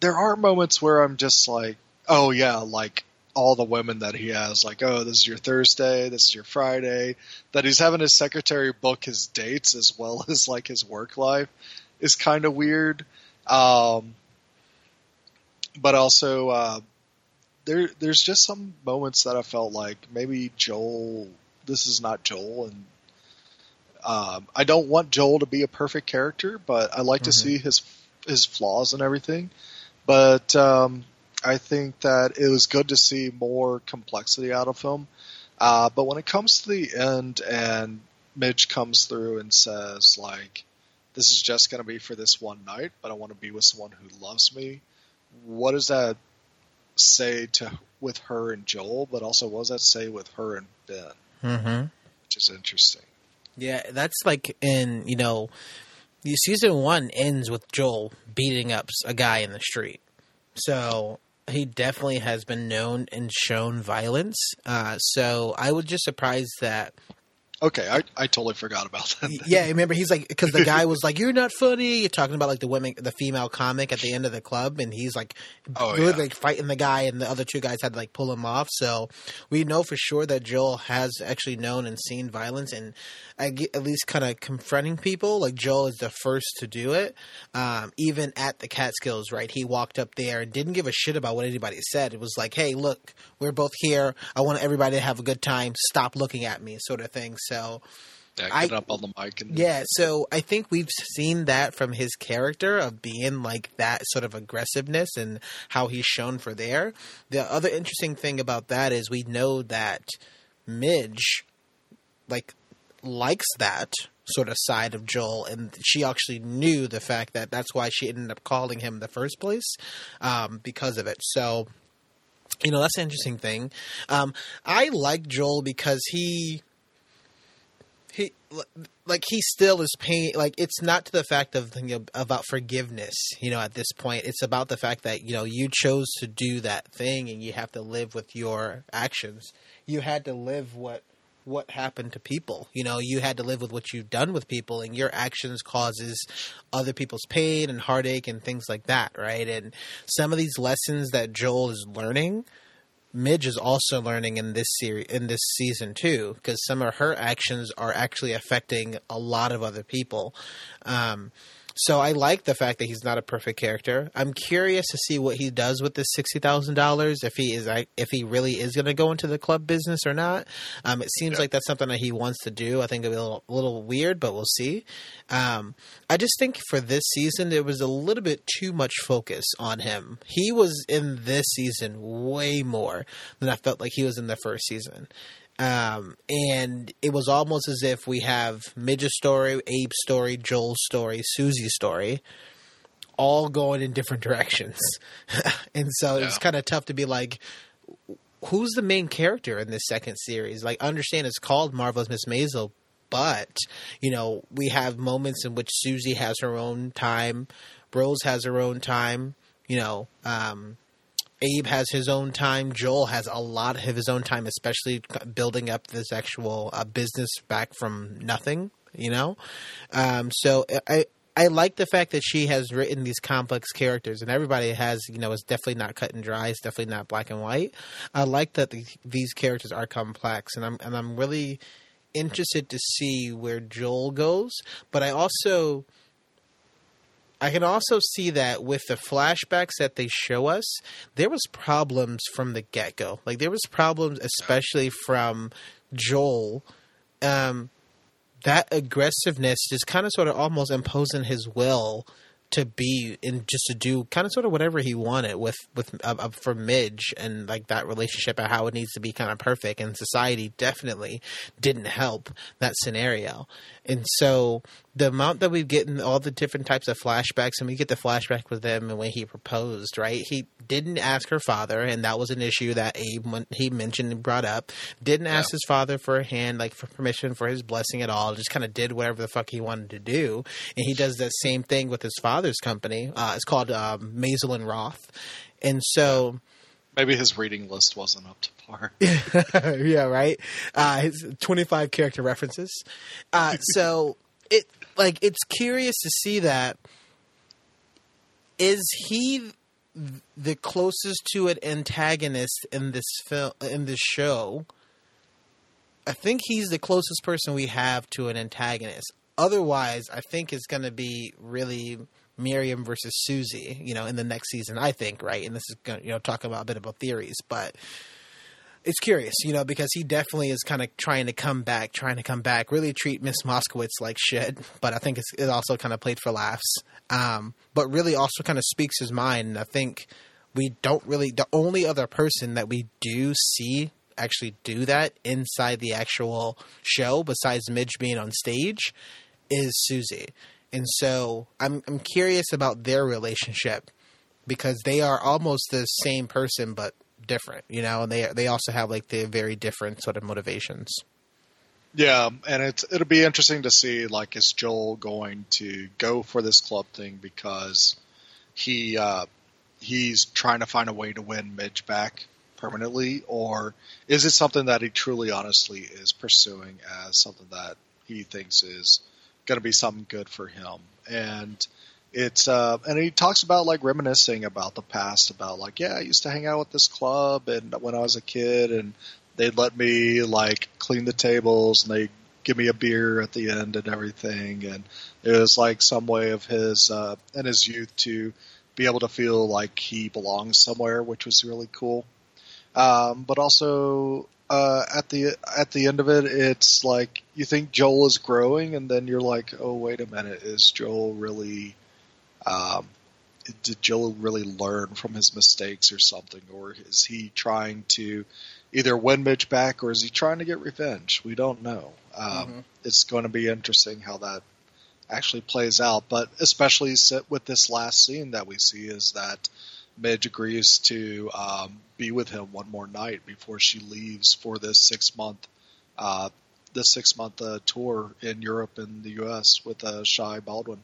there are moments where I'm just like, oh yeah, like all the women that he has, like, oh, this is your Thursday, this is your Friday. That he's having his secretary book his dates as well as like his work life is kind of weird. Um, but also, uh, there there's just some moments that I felt like maybe Joel, this is not Joel, and um, I don't want Joel to be a perfect character, but I like to Mhm. see his his flaws and everything. But um, I think that it was good to see more complexity out of him. Uh, but when it comes to the end, and Midge comes through and says like, "This is just going to be for this one night, but I want to be with someone who loves me." What does that say to with her and Joel? But also, what does that say with her and Ben? Mm-hmm. Which is interesting. Yeah, that's like in you know, season one ends with Joel beating up a guy in the street. So he definitely has been known and shown violence. Uh, so I was just surprised that Okay, I, I totally forgot about that. yeah, remember he's like because the guy was like, "You're not funny." You're talking about like the women, the female comic at the end of the club, and he's like, Oh, really yeah. like fighting the guy, and the other two guys had to like pull him off. So we know for sure that Joel has actually known and seen violence, and I at least kind of confronting people. Like Joel is the first to do it, um, even at the Catskills. Right, he walked up there and didn't give a shit about what anybody said. It was like, "Hey, look, we're both here. I want everybody to have a good time. Stop looking at me," sort of thing. So. Yeah, I- up on the mic and Yeah, so I think we've seen that from his character of being like that sort of aggressiveness and how he's shown for there. The other interesting thing about that is we know that Midge like likes that sort of side of Joel and she actually knew the fact that that's why she ended up calling him in the first place um, because of it. So you know, that's an interesting thing. Um, I like Joel because he he like he still is paying like it's not to the fact of know, about forgiveness you know at this point. It's about the fact that you know you chose to do that thing and you have to live with your actions. You had to live what what happened to people. You know you had to live with what you've done with people and your actions causes other people's pain and heartache and things like that right? And some of these lessons that joel is learning Midge is also learning in this series in this season too, because some of her actions are actually affecting a lot of other people. Um, so I like the fact that he's not a perfect character. I'm curious to see what he does with this sixty thousand dollars. If he is, if he really is going to go into the club business or not. Um, it seems Yeah. like that's something that he wants to do. I think it'll be a little, a little weird, but we'll see. Um, I just think for this season there was a little bit too much focus on him. He was in this season way more than I felt like he was in the first season. Um, and it was almost as if we have Midge's story, Abe's story, Joel's story, Susie's story, all going in different directions. and so it's kind of tough to be like, who's the main character in this second series? Like, understand it's called Marvelous Miss Maisel, but you know, we have moments in which Susie has her own time, Rose has her own time. You know, um, Abe has his own time. Joel has a lot of his own time, especially building up this actual uh, business back from nothing. You know, um, so I I like the fact that she has written these complex characters, and everybody has you know it's definitely not cut and dry. It's definitely not black and white. I like that the, these characters are complex, and I'm and I'm really interested to see where Joel goes. But I also I can also see that with the flashbacks that they show us, there was problems from the get go. Like there was problems, especially from Joel. Um, that aggressiveness just kind of sort of almost imposing his will to be and just to do kind of sort of whatever he wanted with with uh, uh, for Midge and like that relationship and how it needs to be kind of perfect and society definitely didn't help that scenario. And so the amount that we get in all the different types of flashbacks and we get the flashback with them and when he proposed right? He didn't ask her father and that was an issue that Abe he mentioned and brought up. Didn't yeah. ask his father for a hand like for permission for his blessing at all just kind of did whatever the fuck he wanted to do. And he does the same thing with his father father's company. Uh, it's called um, Maisel and Roth, and so maybe his reading list wasn't up to par. yeah, right. Uh, his twenty-five character references. Uh, so it like it's curious to see that. Is he the closest to an antagonist in this film in this show? I think he's the closest person we have to an antagonist. Otherwise, I think it's going to be really Miriam versus Susie, you know, in the next season, I think, right? And this is going to, you know, talk about a bit about theories, but it's curious, you know, because he definitely is kind of trying to come back, trying to come back, really treat Miss Moskowitz like shit. But I think it's it also kind of played for laughs. Um, but really also kind of speaks his mind. And I think we don't really, the only other person that we do see actually do that inside the actual show, besides Midge being on stage, is Susie. And so I'm I'm curious about their relationship because they are almost the same person but different, you know, and they they also have like the very different sort of motivations. Yeah, and it's it'll be interesting to see like is Joel going to go for this club thing because he uh, he's trying to find a way to win Midge back permanently, or is it something that he truly, honestly is pursuing as something that he thinks is going to be something good for him. And it's uh, and he talks about like reminiscing about the past, about like yeah, I used to hang out with this club and when I was a kid, and they'd let me like clean the tables and they give me a beer at the end and everything, and it was like some way of his uh, in his youth to be able to feel like he belongs somewhere, which was really cool. Um, but also uh, at the at the end of it, it's like you think Joel is growing, and then you're like, oh wait a minute, is Joel really? Um, did Joel really learn from his mistakes or something, or is he trying to either win Midge back, or is he trying to get revenge? We don't know. Um, mm-hmm. It's going to be interesting how that actually plays out, but especially with this last scene that we see is that Midge agrees to um, be with him one more night before she leaves for this six month uh, this six month uh, tour in Europe and the U.S. with uh, Shy Baldwin.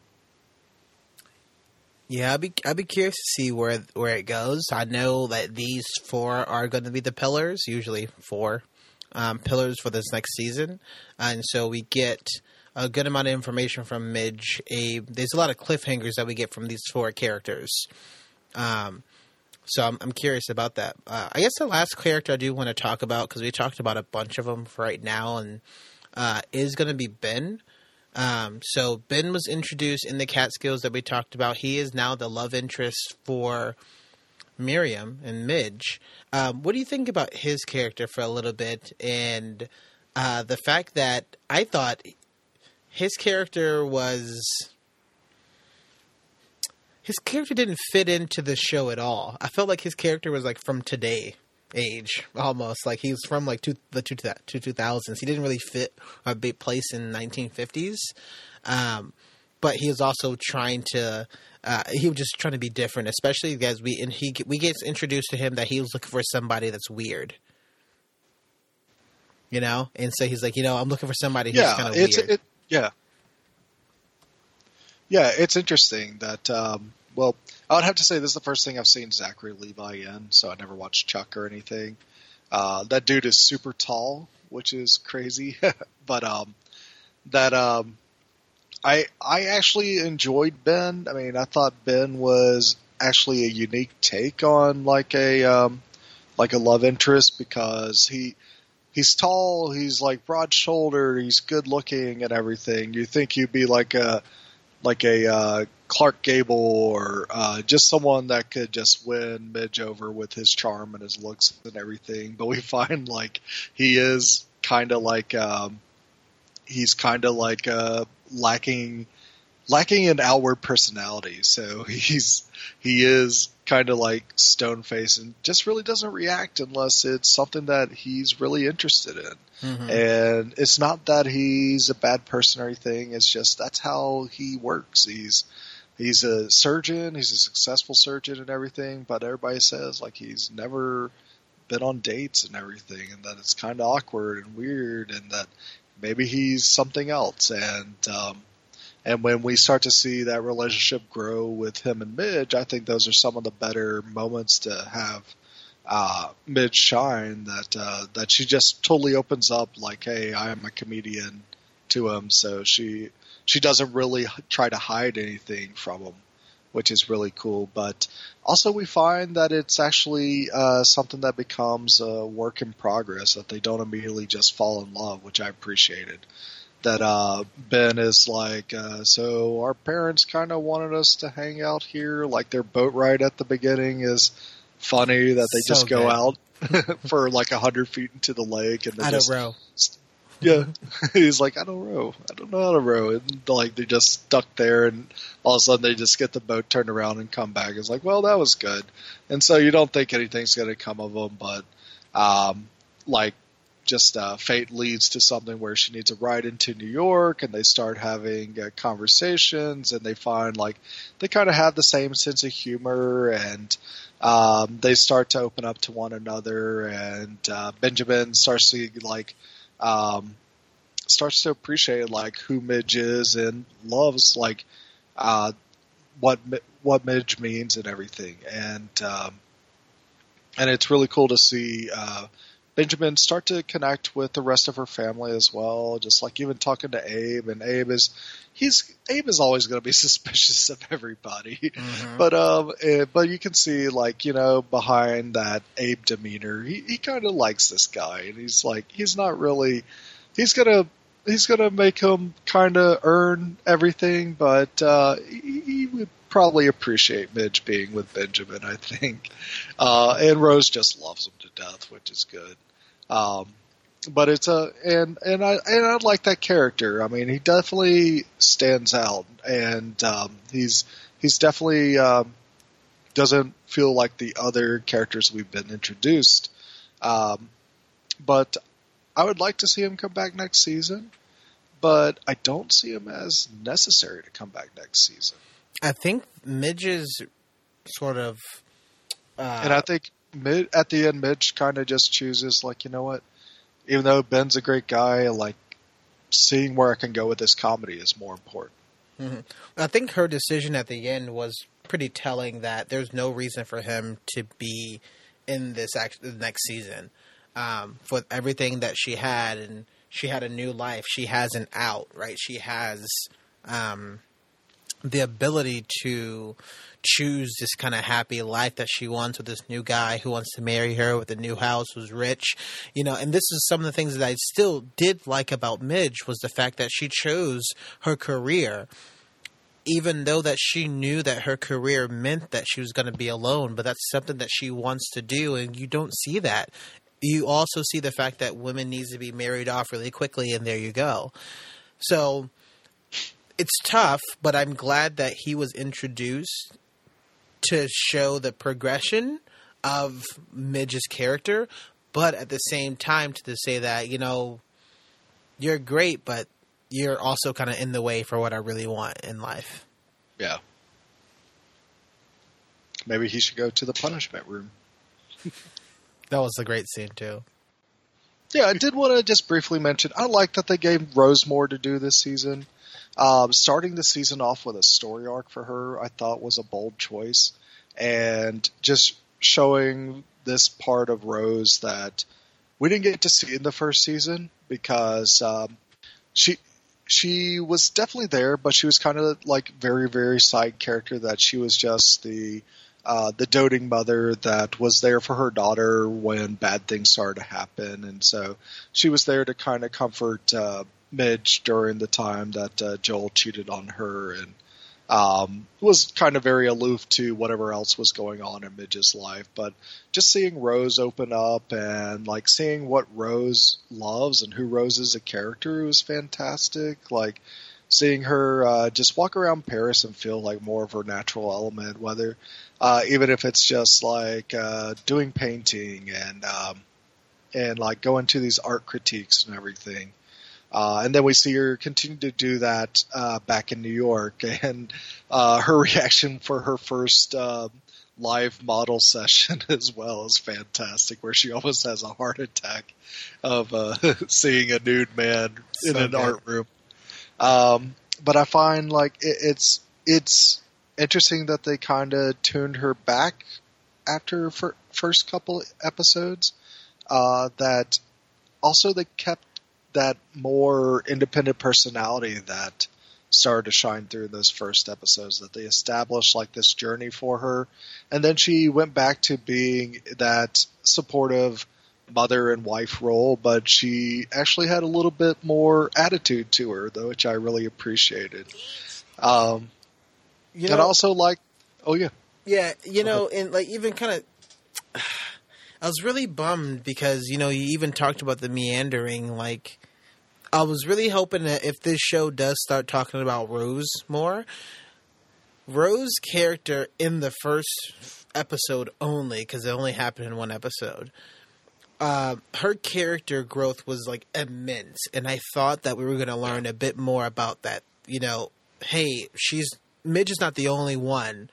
Yeah, I'd be I'd be curious to see where where it goes. I know that these four are going to be the pillars, usually four um, pillars for this next season, and so we get a good amount of information from Midge. A there's a lot of cliffhangers that we get from these four characters. Um, so I'm, I'm curious about that. Uh, I guess the last character I do want to talk about because we talked about a bunch of them right now, and uh, is going to be Ben. Um, so Ben was introduced in the Catskills that we talked about. He is now the love interest for Miriam and Midge. Um, what do you think about his character for a little bit, and uh, the fact that I thought his character was his character didn't fit into the show at all. I felt like his character was like from today age almost. Like he was from like two, the two, two, 2000s he didn't really fit a big place in 1950s um, but he was also trying to uh, he was just trying to be different especially as we and he we get introduced to him that he was looking for somebody that's weird. You know? And so he's like you know i'm looking for somebody who's yeah, kind of weird. it, yeah yeah, it's interesting that. Um, well, I would have to say this is the first thing I've seen Zachary Levi in, so I never watched Chuck or anything. Uh, that dude is super tall, which is crazy, but um, that um, I I actually enjoyed Ben. I mean, I thought Ben was actually a unique take on like a um, like a love interest because he he's tall, he's like broad shouldered, he's good looking and everything. You think he'd be like a like a uh, Clark Gable or uh, just someone that could just win Midge over with his charm and his looks and everything. But we find like he is kind of like um, he's kind of like uh, lacking lacking an outward personality. So he's he is kind of like stone face and just really doesn't react unless it's something that he's really interested in. Mm-hmm. And it's not that he's a bad person or anything. It's just that's how he works. He's he's a surgeon. He's a successful surgeon and everything. But everybody says like he's never been on dates and everything, and that it's kind of awkward and weird, and that maybe he's something else. And um, and when we start to see that relationship grow with him and Midge, I think those are some of the better moments to have uh, Midge shine. That uh, that she just totally opens up, like, "Hey, I am a comedian," to him. So she she doesn't really try to hide anything from him, which is really cool. But also, we find that it's actually uh, something that becomes a work in progress. That they don't immediately just fall in love, which I appreciated that uh, Ben is like, uh, so our parents kind of wanted us to hang out here. Like their boat ride at the beginning is funny that they so just go out for like a hundred feet into the lake and they I just don't row. Yeah, he's like, I don't row. I don't know how to row. And like they're just stuck there, and all of a sudden they just get the boat turned around and come back. It's like, well, that was good. And so you don't think anything's going to come of them, but um, like just uh, fate leads to something where she needs a ride into New York, and they start having uh, conversations, and they find like they kind of have the same sense of humor, and um, they start to open up to one another, and uh, Benjamin starts to like um, starts to appreciate like who Midge is and loves like uh, what what Midge means and everything, and um, and it's really cool to see. Uh, Benjamin start to connect with the rest of her family as well. Just like even talking to Abe, and Abe is he's Abe is always going to be suspicious of everybody, mm-hmm. but um, it, eh, but you can see like you know behind that Abe demeanor, he he kind of likes this guy, and he's like he's not really he's gonna he's gonna make him kind of earn everything, but uh, he, he would probably appreciate Midge being with Benjamin, I think. Uh, and Rose just loves him death, which is good. Um, but it's a and and I and I like that character. I mean, he definitely stands out, and um, he's he's definitely um, doesn't feel like the other characters we've been introduced. Um, but I would like to see him come back next season, but I don't see him as necessary to come back next season. I think Midge's sort of, uh, and I think mid at the end, Midge kind of just chooses like, you know what? Even though Ben's a great guy, like seeing where I can go with this comedy is more important. Mm-hmm. I think her decision at the end was pretty telling that there's no reason for him to be in this act- next season. Um, for everything that she had, and she had a new life. She has an out, right? She has um, the ability to choose this kind of happy life that she wants with this new guy who wants to marry her with a new house, who's rich, you know. And this is some of the things that I still did like about Midge was the fact that she chose her career even though that she knew that her career meant that she was going to be alone, but that's something that she wants to do, and you don't see that. You also see the fact that women needs to be married off really quickly, and there you go. So it's tough, but I'm glad that he was introduced to show the progression of Midge's character, but at the same time to say that you know you're great, but you're also kind of in the way for what I really want in life. Yeah. Maybe he should go to the punishment room. that was a great scene too. Yeah, I did want to just briefly mention. I like that they gave Rose more to do this season. Um, starting the season off with a story arc for her, I thought was a bold choice, and just showing this part of Rose that we didn't get to see in the first season because um, she she was definitely there, but she was kind of like very very side character. That she was just the uh, the doting mother that was there for her daughter when bad things started to happen, and so she was there to kind of comfort uh, Midge during the time that uh, Joel cheated on her and um, was kind of very aloof to whatever else was going on in Midge's life. But just seeing Rose open up and like seeing what Rose loves and who Rose is a character was fantastic. Like seeing her uh, just walk around Paris and feel like more of her natural element, whether uh, even if it's just like uh, doing painting and um, and like going to these art critiques and everything. Uh, and then we see her continue to do that uh, back in New York, and uh, her reaction for her first uh, live model session as well is fantastic, where she almost has a heart attack of uh, seeing a nude man in an good. art room. Um, but I find like it, it's it's interesting that they kind of tuned her back after her fir- first couple episodes. Uh, that also they kept that more independent personality that started to shine through in those first episodes that they established like this journey for her. And then she went back to being that supportive mother and wife role but she actually had a little bit more attitude to her though which i really appreciated. Um, You and also like oh yeah. Yeah, you know, and like even kind of, I was really bummed because you know you even talked about the meandering. Like, I was really hoping that if this show does start talking about Rose more, Rose's character in the first episode only, because it only happened in one episode. Uh, her character growth was like immense, and I thought that we were going to learn a bit more about that. You know, hey, she's Midge is not the only one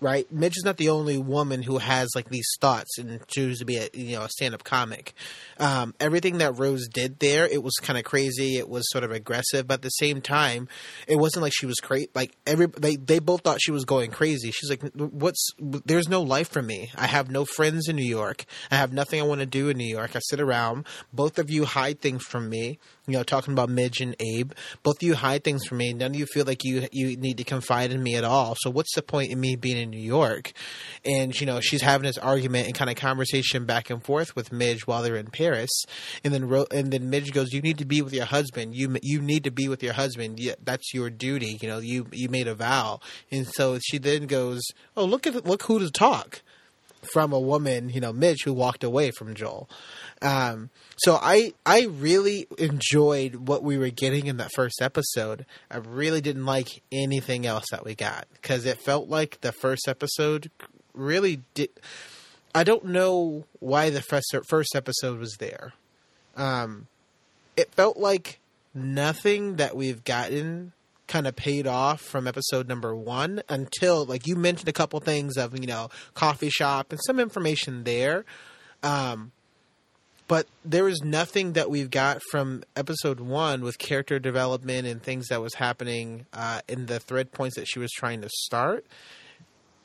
right? Midge is not the only woman who has like these thoughts and chooses to be a you know a stand up comic. Um, everything that Rose did there, it was kind of crazy. It was sort of aggressive, but at the same time, it wasn't like she was crazy. Like every they they both thought she was going crazy. She's like, "What's? There's no life for me. I have no friends in New York. I have nothing I want to do in New York. I sit around. Both of you hide things from me. You know, talking about Midge and Abe. Both of you hide things from me. None of you feel like you you need to confide in me at all. So what's the point in me being in New York? And you know, she's having this argument and kind of conversation back and forth with Midge while they're in Paris. And then and then Midge goes, "You need to be with your husband. You you need to be with your husband. That's your duty. You know, you you made a vow." And so she then goes, "Oh, look at look who to talk." From a woman, you know, Midge, who walked away from Joel. Um, so I I really enjoyed what we were getting in that first episode. I really didn't like anything else that we got because it felt like the first episode really did. I don't know why the first first episode was there. Um, it felt like nothing that we've gotten kind of paid off from episode number one until like you mentioned a couple things of you know coffee shop and some information there. Um but there is nothing that we've got from episode one with character development and things that was happening uh, in the thread points that she was trying to start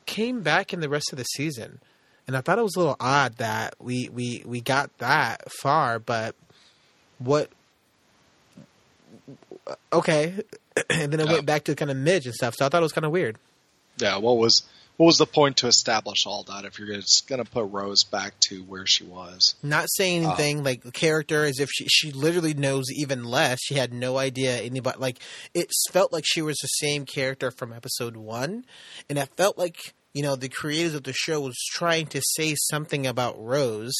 came back in the rest of the season. And i thought it was a little odd that we we we got that far but what okay and then it Yeah. went back to kind of midge and stuff so i thought it was kind of weird. Yeah what was what was the point to establish all that if you're just going to put rose back to where she was? Not saying uh, anything like the character as if she she literally knows even less. She had no idea anybody like it felt like she was the same character from episode one and it felt like you know the creators of the show was trying to say something about rose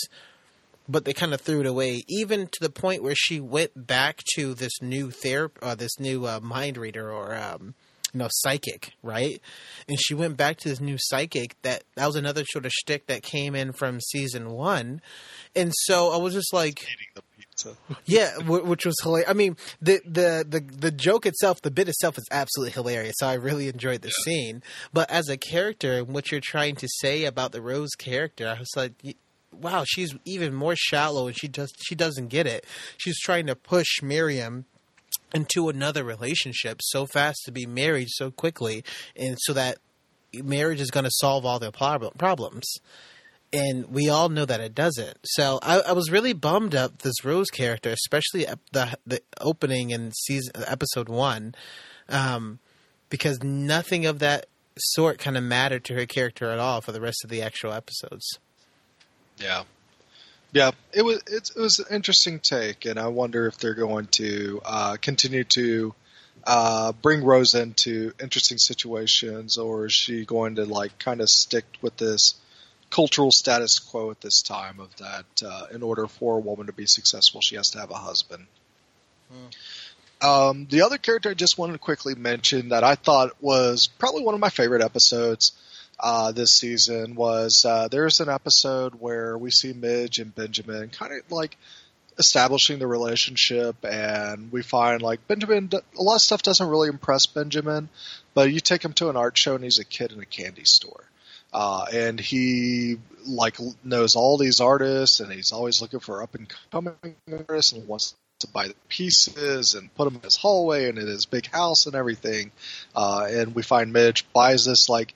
but they kind of threw it away even to the point where she went back to this new therapy uh, this new uh, mind reader or um you know psychic right and she went back to this new psychic that that was another sort of shtick that came in from season one and so i was just like eating the pizza yeah, which was hilarious. I mean, the, the the the joke itself, the bit itself, is absolutely hilarious. So I really enjoyed the scene. But as a character, and what you're trying to say about the Rose character, I was like, wow, she's even more shallow, and she does she doesn't get it. She's trying to push Miriam into another relationship so fast to be married so quickly, and so that marriage is going to solve all their prob- problems and we all know that it doesn't. So I, I was really bummed up this Rose character, especially the the opening in season episode one, um, because nothing of that sort kind of mattered to her character at all for the rest of the actual episodes. Yeah, yeah. It was it's, it was an interesting take, and I wonder if they're going to uh, continue to uh, bring Rose into interesting situations, or is she going to like kind of stick with this cultural status quo at this time of that uh, in order for a woman to be successful, she has to have a husband. Hmm. Um, the other character I just wanted to quickly mention that I thought was probably one of my favorite episodes uh, this season was uh, there's an episode where we see Midge and Benjamin kind of like establishing the relationship, and we find like Benjamin, a lot of stuff doesn't really impress Benjamin, but you take him to an art show and he's a kid in a candy store. Uh, and he like knows all these artists, and he's always looking for up and coming artists, and wants to buy the pieces and put them in his hallway and in his big house and everything. Uh, and we find Midge buys this like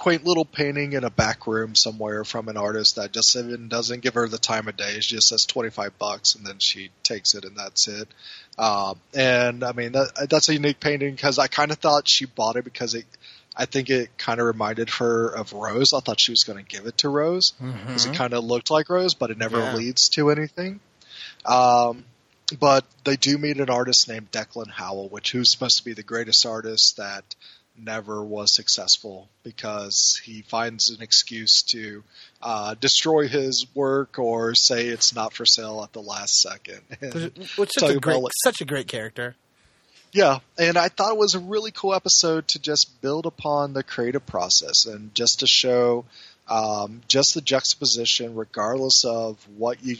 quaint little painting in a back room somewhere from an artist that just even doesn't give her the time of day. She just says twenty five bucks, and then she takes it, and that's it. Um, and I mean that, that's a unique painting because I kind of thought she bought it because it I think it kind of reminded her of Rose. I thought she was going to give it to Rose because mm-hmm. it kind of looked like Rose, but it never yeah. leads to anything. Um, but they do meet an artist named Declan Howell, which who's supposed to be the greatest artist that never was successful because he finds an excuse to uh, destroy his work or say it's not for sale at the last second. Which such a great, such a great character. Yeah, and I thought it was a really cool episode to just build upon the creative process and just to show um, just the juxtaposition, regardless of what you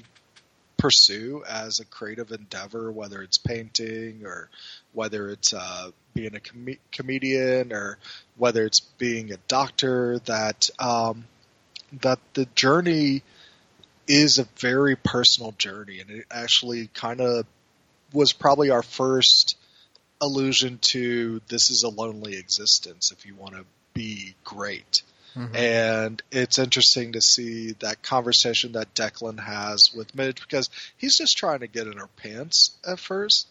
pursue as a creative endeavor, whether it's painting or whether it's uh, being a com- comedian or whether it's being a doctor, that um, that the journey is a very personal journey, and it actually kind of was probably our first allusion to this is a lonely existence if you want to be great. Mm-hmm. And it's interesting to see that conversation that Declan has with Midge because he's just trying to get in her pants at first.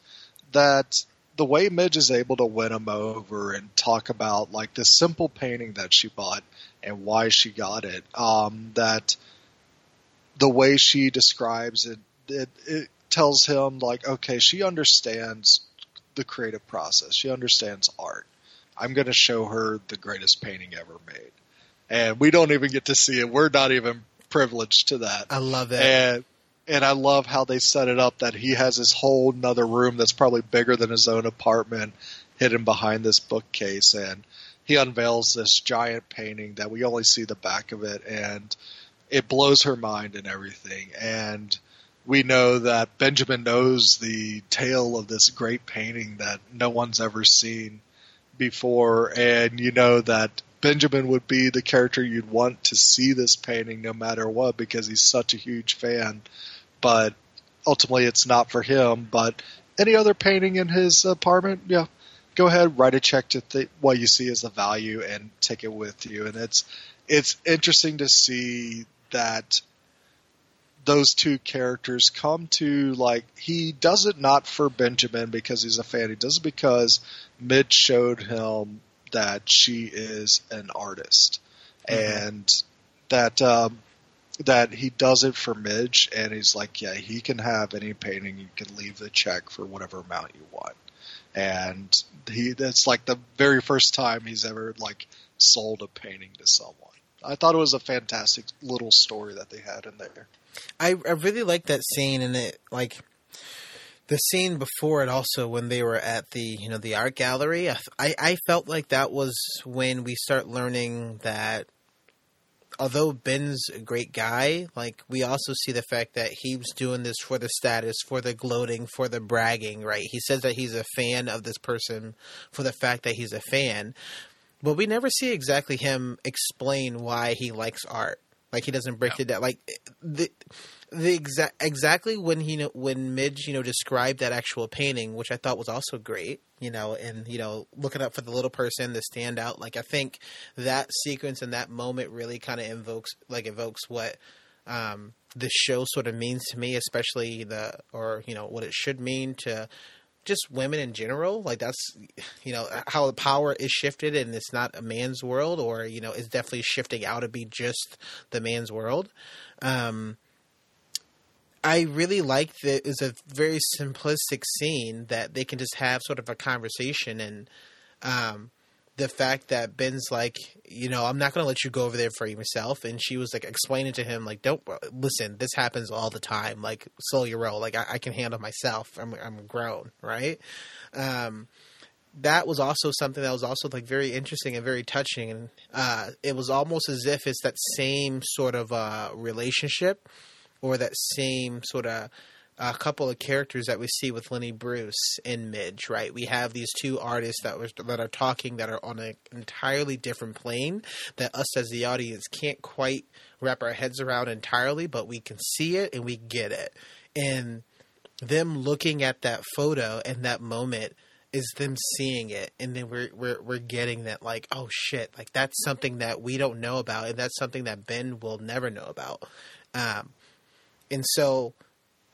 That the way Midge is able to win him over and talk about like this simple painting that she bought and why she got it, um, that the way she describes it, it, it tells him like, okay, she understands the creative process. She understands art. I'm going to show her the greatest painting ever made. And we don't even get to see it. We're not even privileged to that. I love it. And and I love how they set it up that he has this whole another room that's probably bigger than his own apartment hidden behind this bookcase and he unveils this giant painting that we only see the back of it and it blows her mind and everything and we know that Benjamin knows the tale of this great painting that no one's ever seen before, and you know that Benjamin would be the character you'd want to see this painting no matter what because he's such a huge fan. But ultimately, it's not for him. But any other painting in his apartment, yeah, go ahead, write a check to th- what you see as the value and take it with you. And it's it's interesting to see that those two characters come to like he does it not for Benjamin because he's a fan. He does it because Midge showed him that she is an artist mm-hmm. and that um, that he does it for Midge and he's like, yeah, he can have any painting. You can leave the check for whatever amount you want. And he that's like the very first time he's ever like sold a painting to someone. I thought it was a fantastic little story that they had in there. I I really like that scene and it like the scene before it also when they were at the you know the art gallery. I I felt like that was when we start learning that although Ben's a great guy, like we also see the fact that he was doing this for the status, for the gloating, for the bragging, right? He says that he's a fan of this person for the fact that he's a fan. But we never see exactly him explain why he likes art. Like he doesn't break no. it down. Like the the exact exactly when he when Midge you know described that actual painting, which I thought was also great. You know, and you know looking up for the little person, the standout. Like I think that sequence and that moment really kind of invokes like evokes what um, the show sort of means to me, especially the or you know what it should mean to just women in general. Like that's you know how the power is shifted, and it's not a man's world, or you know, it's definitely shifting out to be just the man's world. Um, I really like that it's a very simplistic scene that they can just have sort of a conversation and um, the fact that Ben's like, you know, I'm not going to let you go over there for yourself, and she was like explaining to him like, don't listen, this happens all the time. Like, slow your roll. Like, I, I can handle myself. I'm I'm grown, right? Um, that was also something that was also like very interesting and very touching, and uh, it was almost as if it's that same sort of uh, relationship or that same sort of a couple of characters that we see with Lenny Bruce and Midge, right? We have these two artists that was that are talking that are on an entirely different plane that us as the audience can't quite wrap our heads around entirely, but we can see it and we get it. And them looking at that photo and that moment is them seeing it and then we're we're we're getting that like oh shit like that's something that we don't know about and that's something that Ben will never know about um and so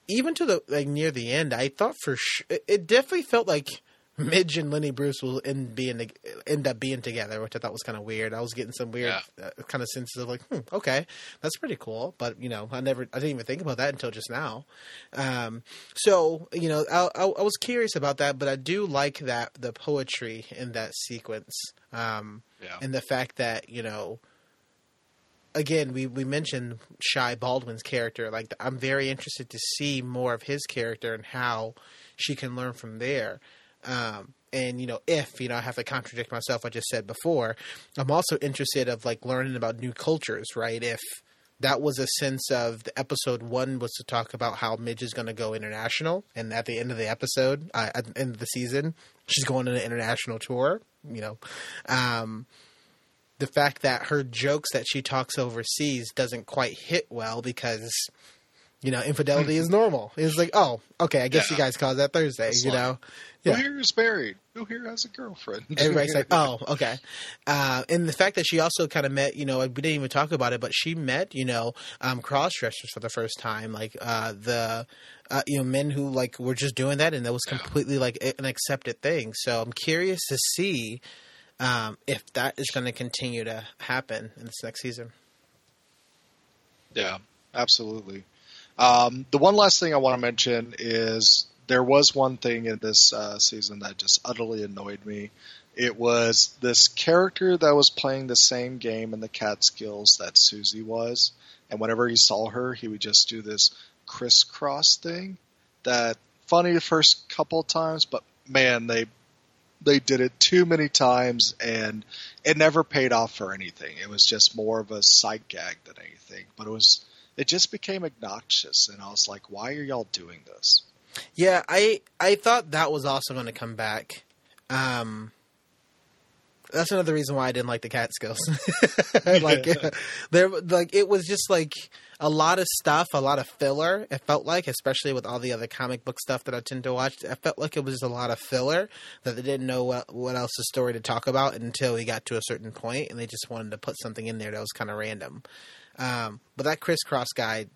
even to the like near the end, I thought for sure it definitely felt like Midge and Lenny Bruce will end being end up being together, which I thought was kind of weird. I was getting some weird yeah. uh, kind of senses of like, hmm, okay, that's pretty cool. But you know, I never, I didn't even think about that until just now. Um, so you know, I, I, I, was curious about that, but I do like that the poetry in that sequence, um, yeah. and the fact that you know again, we, we mentioned Shy Baldwin's character. Like, I'm very interested to see more of his character and how she can learn from there. Um, and you know, if you know, I have to contradict myself. I just said before. I'm also interested of like learning about new cultures, right? If that was a sense of the episode one was to talk about how Midge is going to go international, and at the end of the episode, uh, at the end of the season, she's going on an international tour. You know, um, the fact that her jokes that she talks overseas doesn't quite hit well because you know infidelity is normal. It's like, oh, okay, I guess yeah. you guys call that Thursday. It's you like, know, yeah. who here is married? Who here has a girlfriend? Everybody's like, oh, okay. Uh, and the fact that she also kind of met, you know, we didn't even talk about it, but she met, you know, um, cross dressers for the first time, like uh, the. Uh, you know, men who like were just doing that, and that was completely like an accepted thing. So I'm curious to see um, if that is going to continue to happen in this next season. Yeah, absolutely. Um, the one last thing I want to mention is there was one thing in this uh, season that just utterly annoyed me. It was this character that was playing the same game in the Catskills that Susie was, and whenever he saw her, he would just do this crisscross thing. That funny the first couple of times, but man, they they did it too many times and it never paid off for anything. It was just more of a sight gag than anything. But it was it just became obnoxious and I was like, why are y'all doing this? Yeah, I I thought that was also going to come back. Um that's another reason why I didn't like the Catskills. like there like it was just like a lot of stuff, a lot of filler. It felt like, especially with all the other comic book stuff that I tend to watch, I felt like it was a lot of filler that they didn't know what what else the story to talk about until we got to a certain point, and they just wanted to put something in there that was kind of random. Um, but that crisscross guy,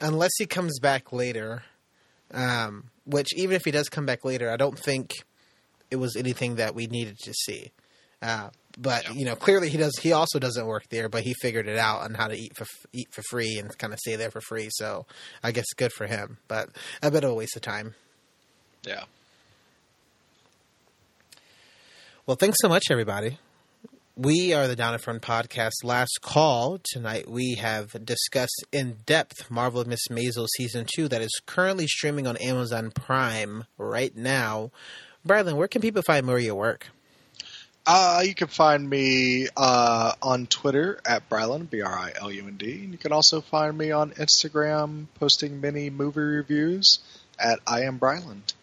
unless he comes back later, um, which even if he does come back later, I don't think it was anything that we needed to see. Uh, but yeah. you know, clearly he does. He also doesn't work there, but he figured it out on how to eat for eat for free and kind of stay there for free. So I guess good for him, but a bit of a waste of time. Yeah. Well, thanks so much, everybody. We are the Down in Front podcast. Last call tonight. We have discussed in depth Marvel Miss Maisel season two that is currently streaming on Amazon Prime right now. Bradley, where can people find more of your work? Uh, you can find me uh, on Twitter at Brilund, B R I L U N D. You can also find me on Instagram posting mini movie reviews at I am Brilund.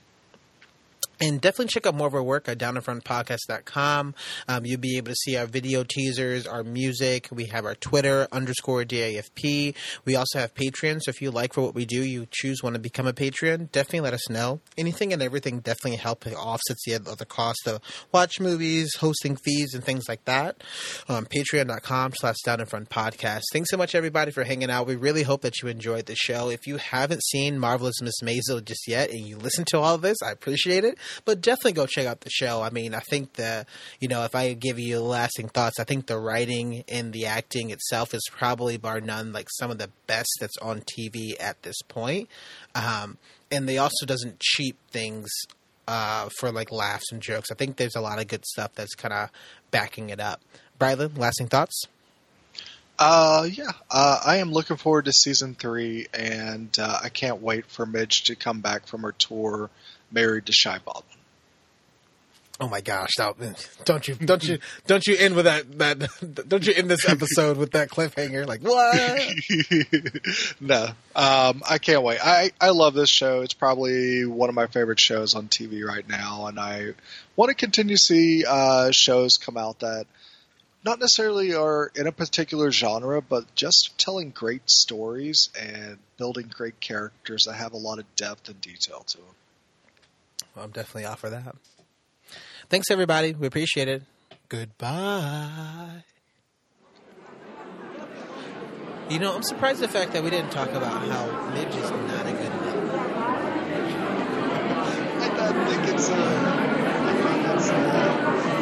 And definitely check out more of our work at downinfrontpodcast.com. Um, you'll be able to see our video teasers, our music. We have our Twitter underscore DIFP. We also have Patreon. So if you like for what we do, you choose want to become a Patreon, definitely let us know. Anything and everything definitely help offsets the other cost of watch movies, hosting fees, and things like that. Um, Patreon.com slash Down in Front Podcast. Thanks so much, everybody, for hanging out. We really hope that you enjoyed the show. If you haven't seen Marvelous Miss Maisel just yet and you listen to all of this, I appreciate it but definitely go check out the show. I mean, I think the you know if I give you lasting thoughts, I think the writing and the acting itself is probably bar none like some of the best that's on TV at this point. Um, and they also doesn't cheap things uh, for like laughs and jokes. I think there's a lot of good stuff that's kind of backing it up. Brilund, lasting thoughts? Uh, yeah, uh, I am looking forward to season three, and uh, I can't wait for Midge to come back from her tour, married to Shy Baldwin. Oh my gosh! Now, don't you don't you don't you end with that that don't you end this episode with that cliffhanger? Like what? no, um, I can't wait. I I love this show. It's probably one of my favorite shows on TV right now, and I want to continue to see uh, shows come out that not necessarily are in a particular genre, but just telling great stories and building great characters that have a lot of depth and detail to them. I'm definitely off for that. Thanks, everybody. We appreciate it. Goodbye. You know, I'm surprised the fact that we didn't talk about how Midge is not a good mother. I think it's. Uh, think it's. Uh,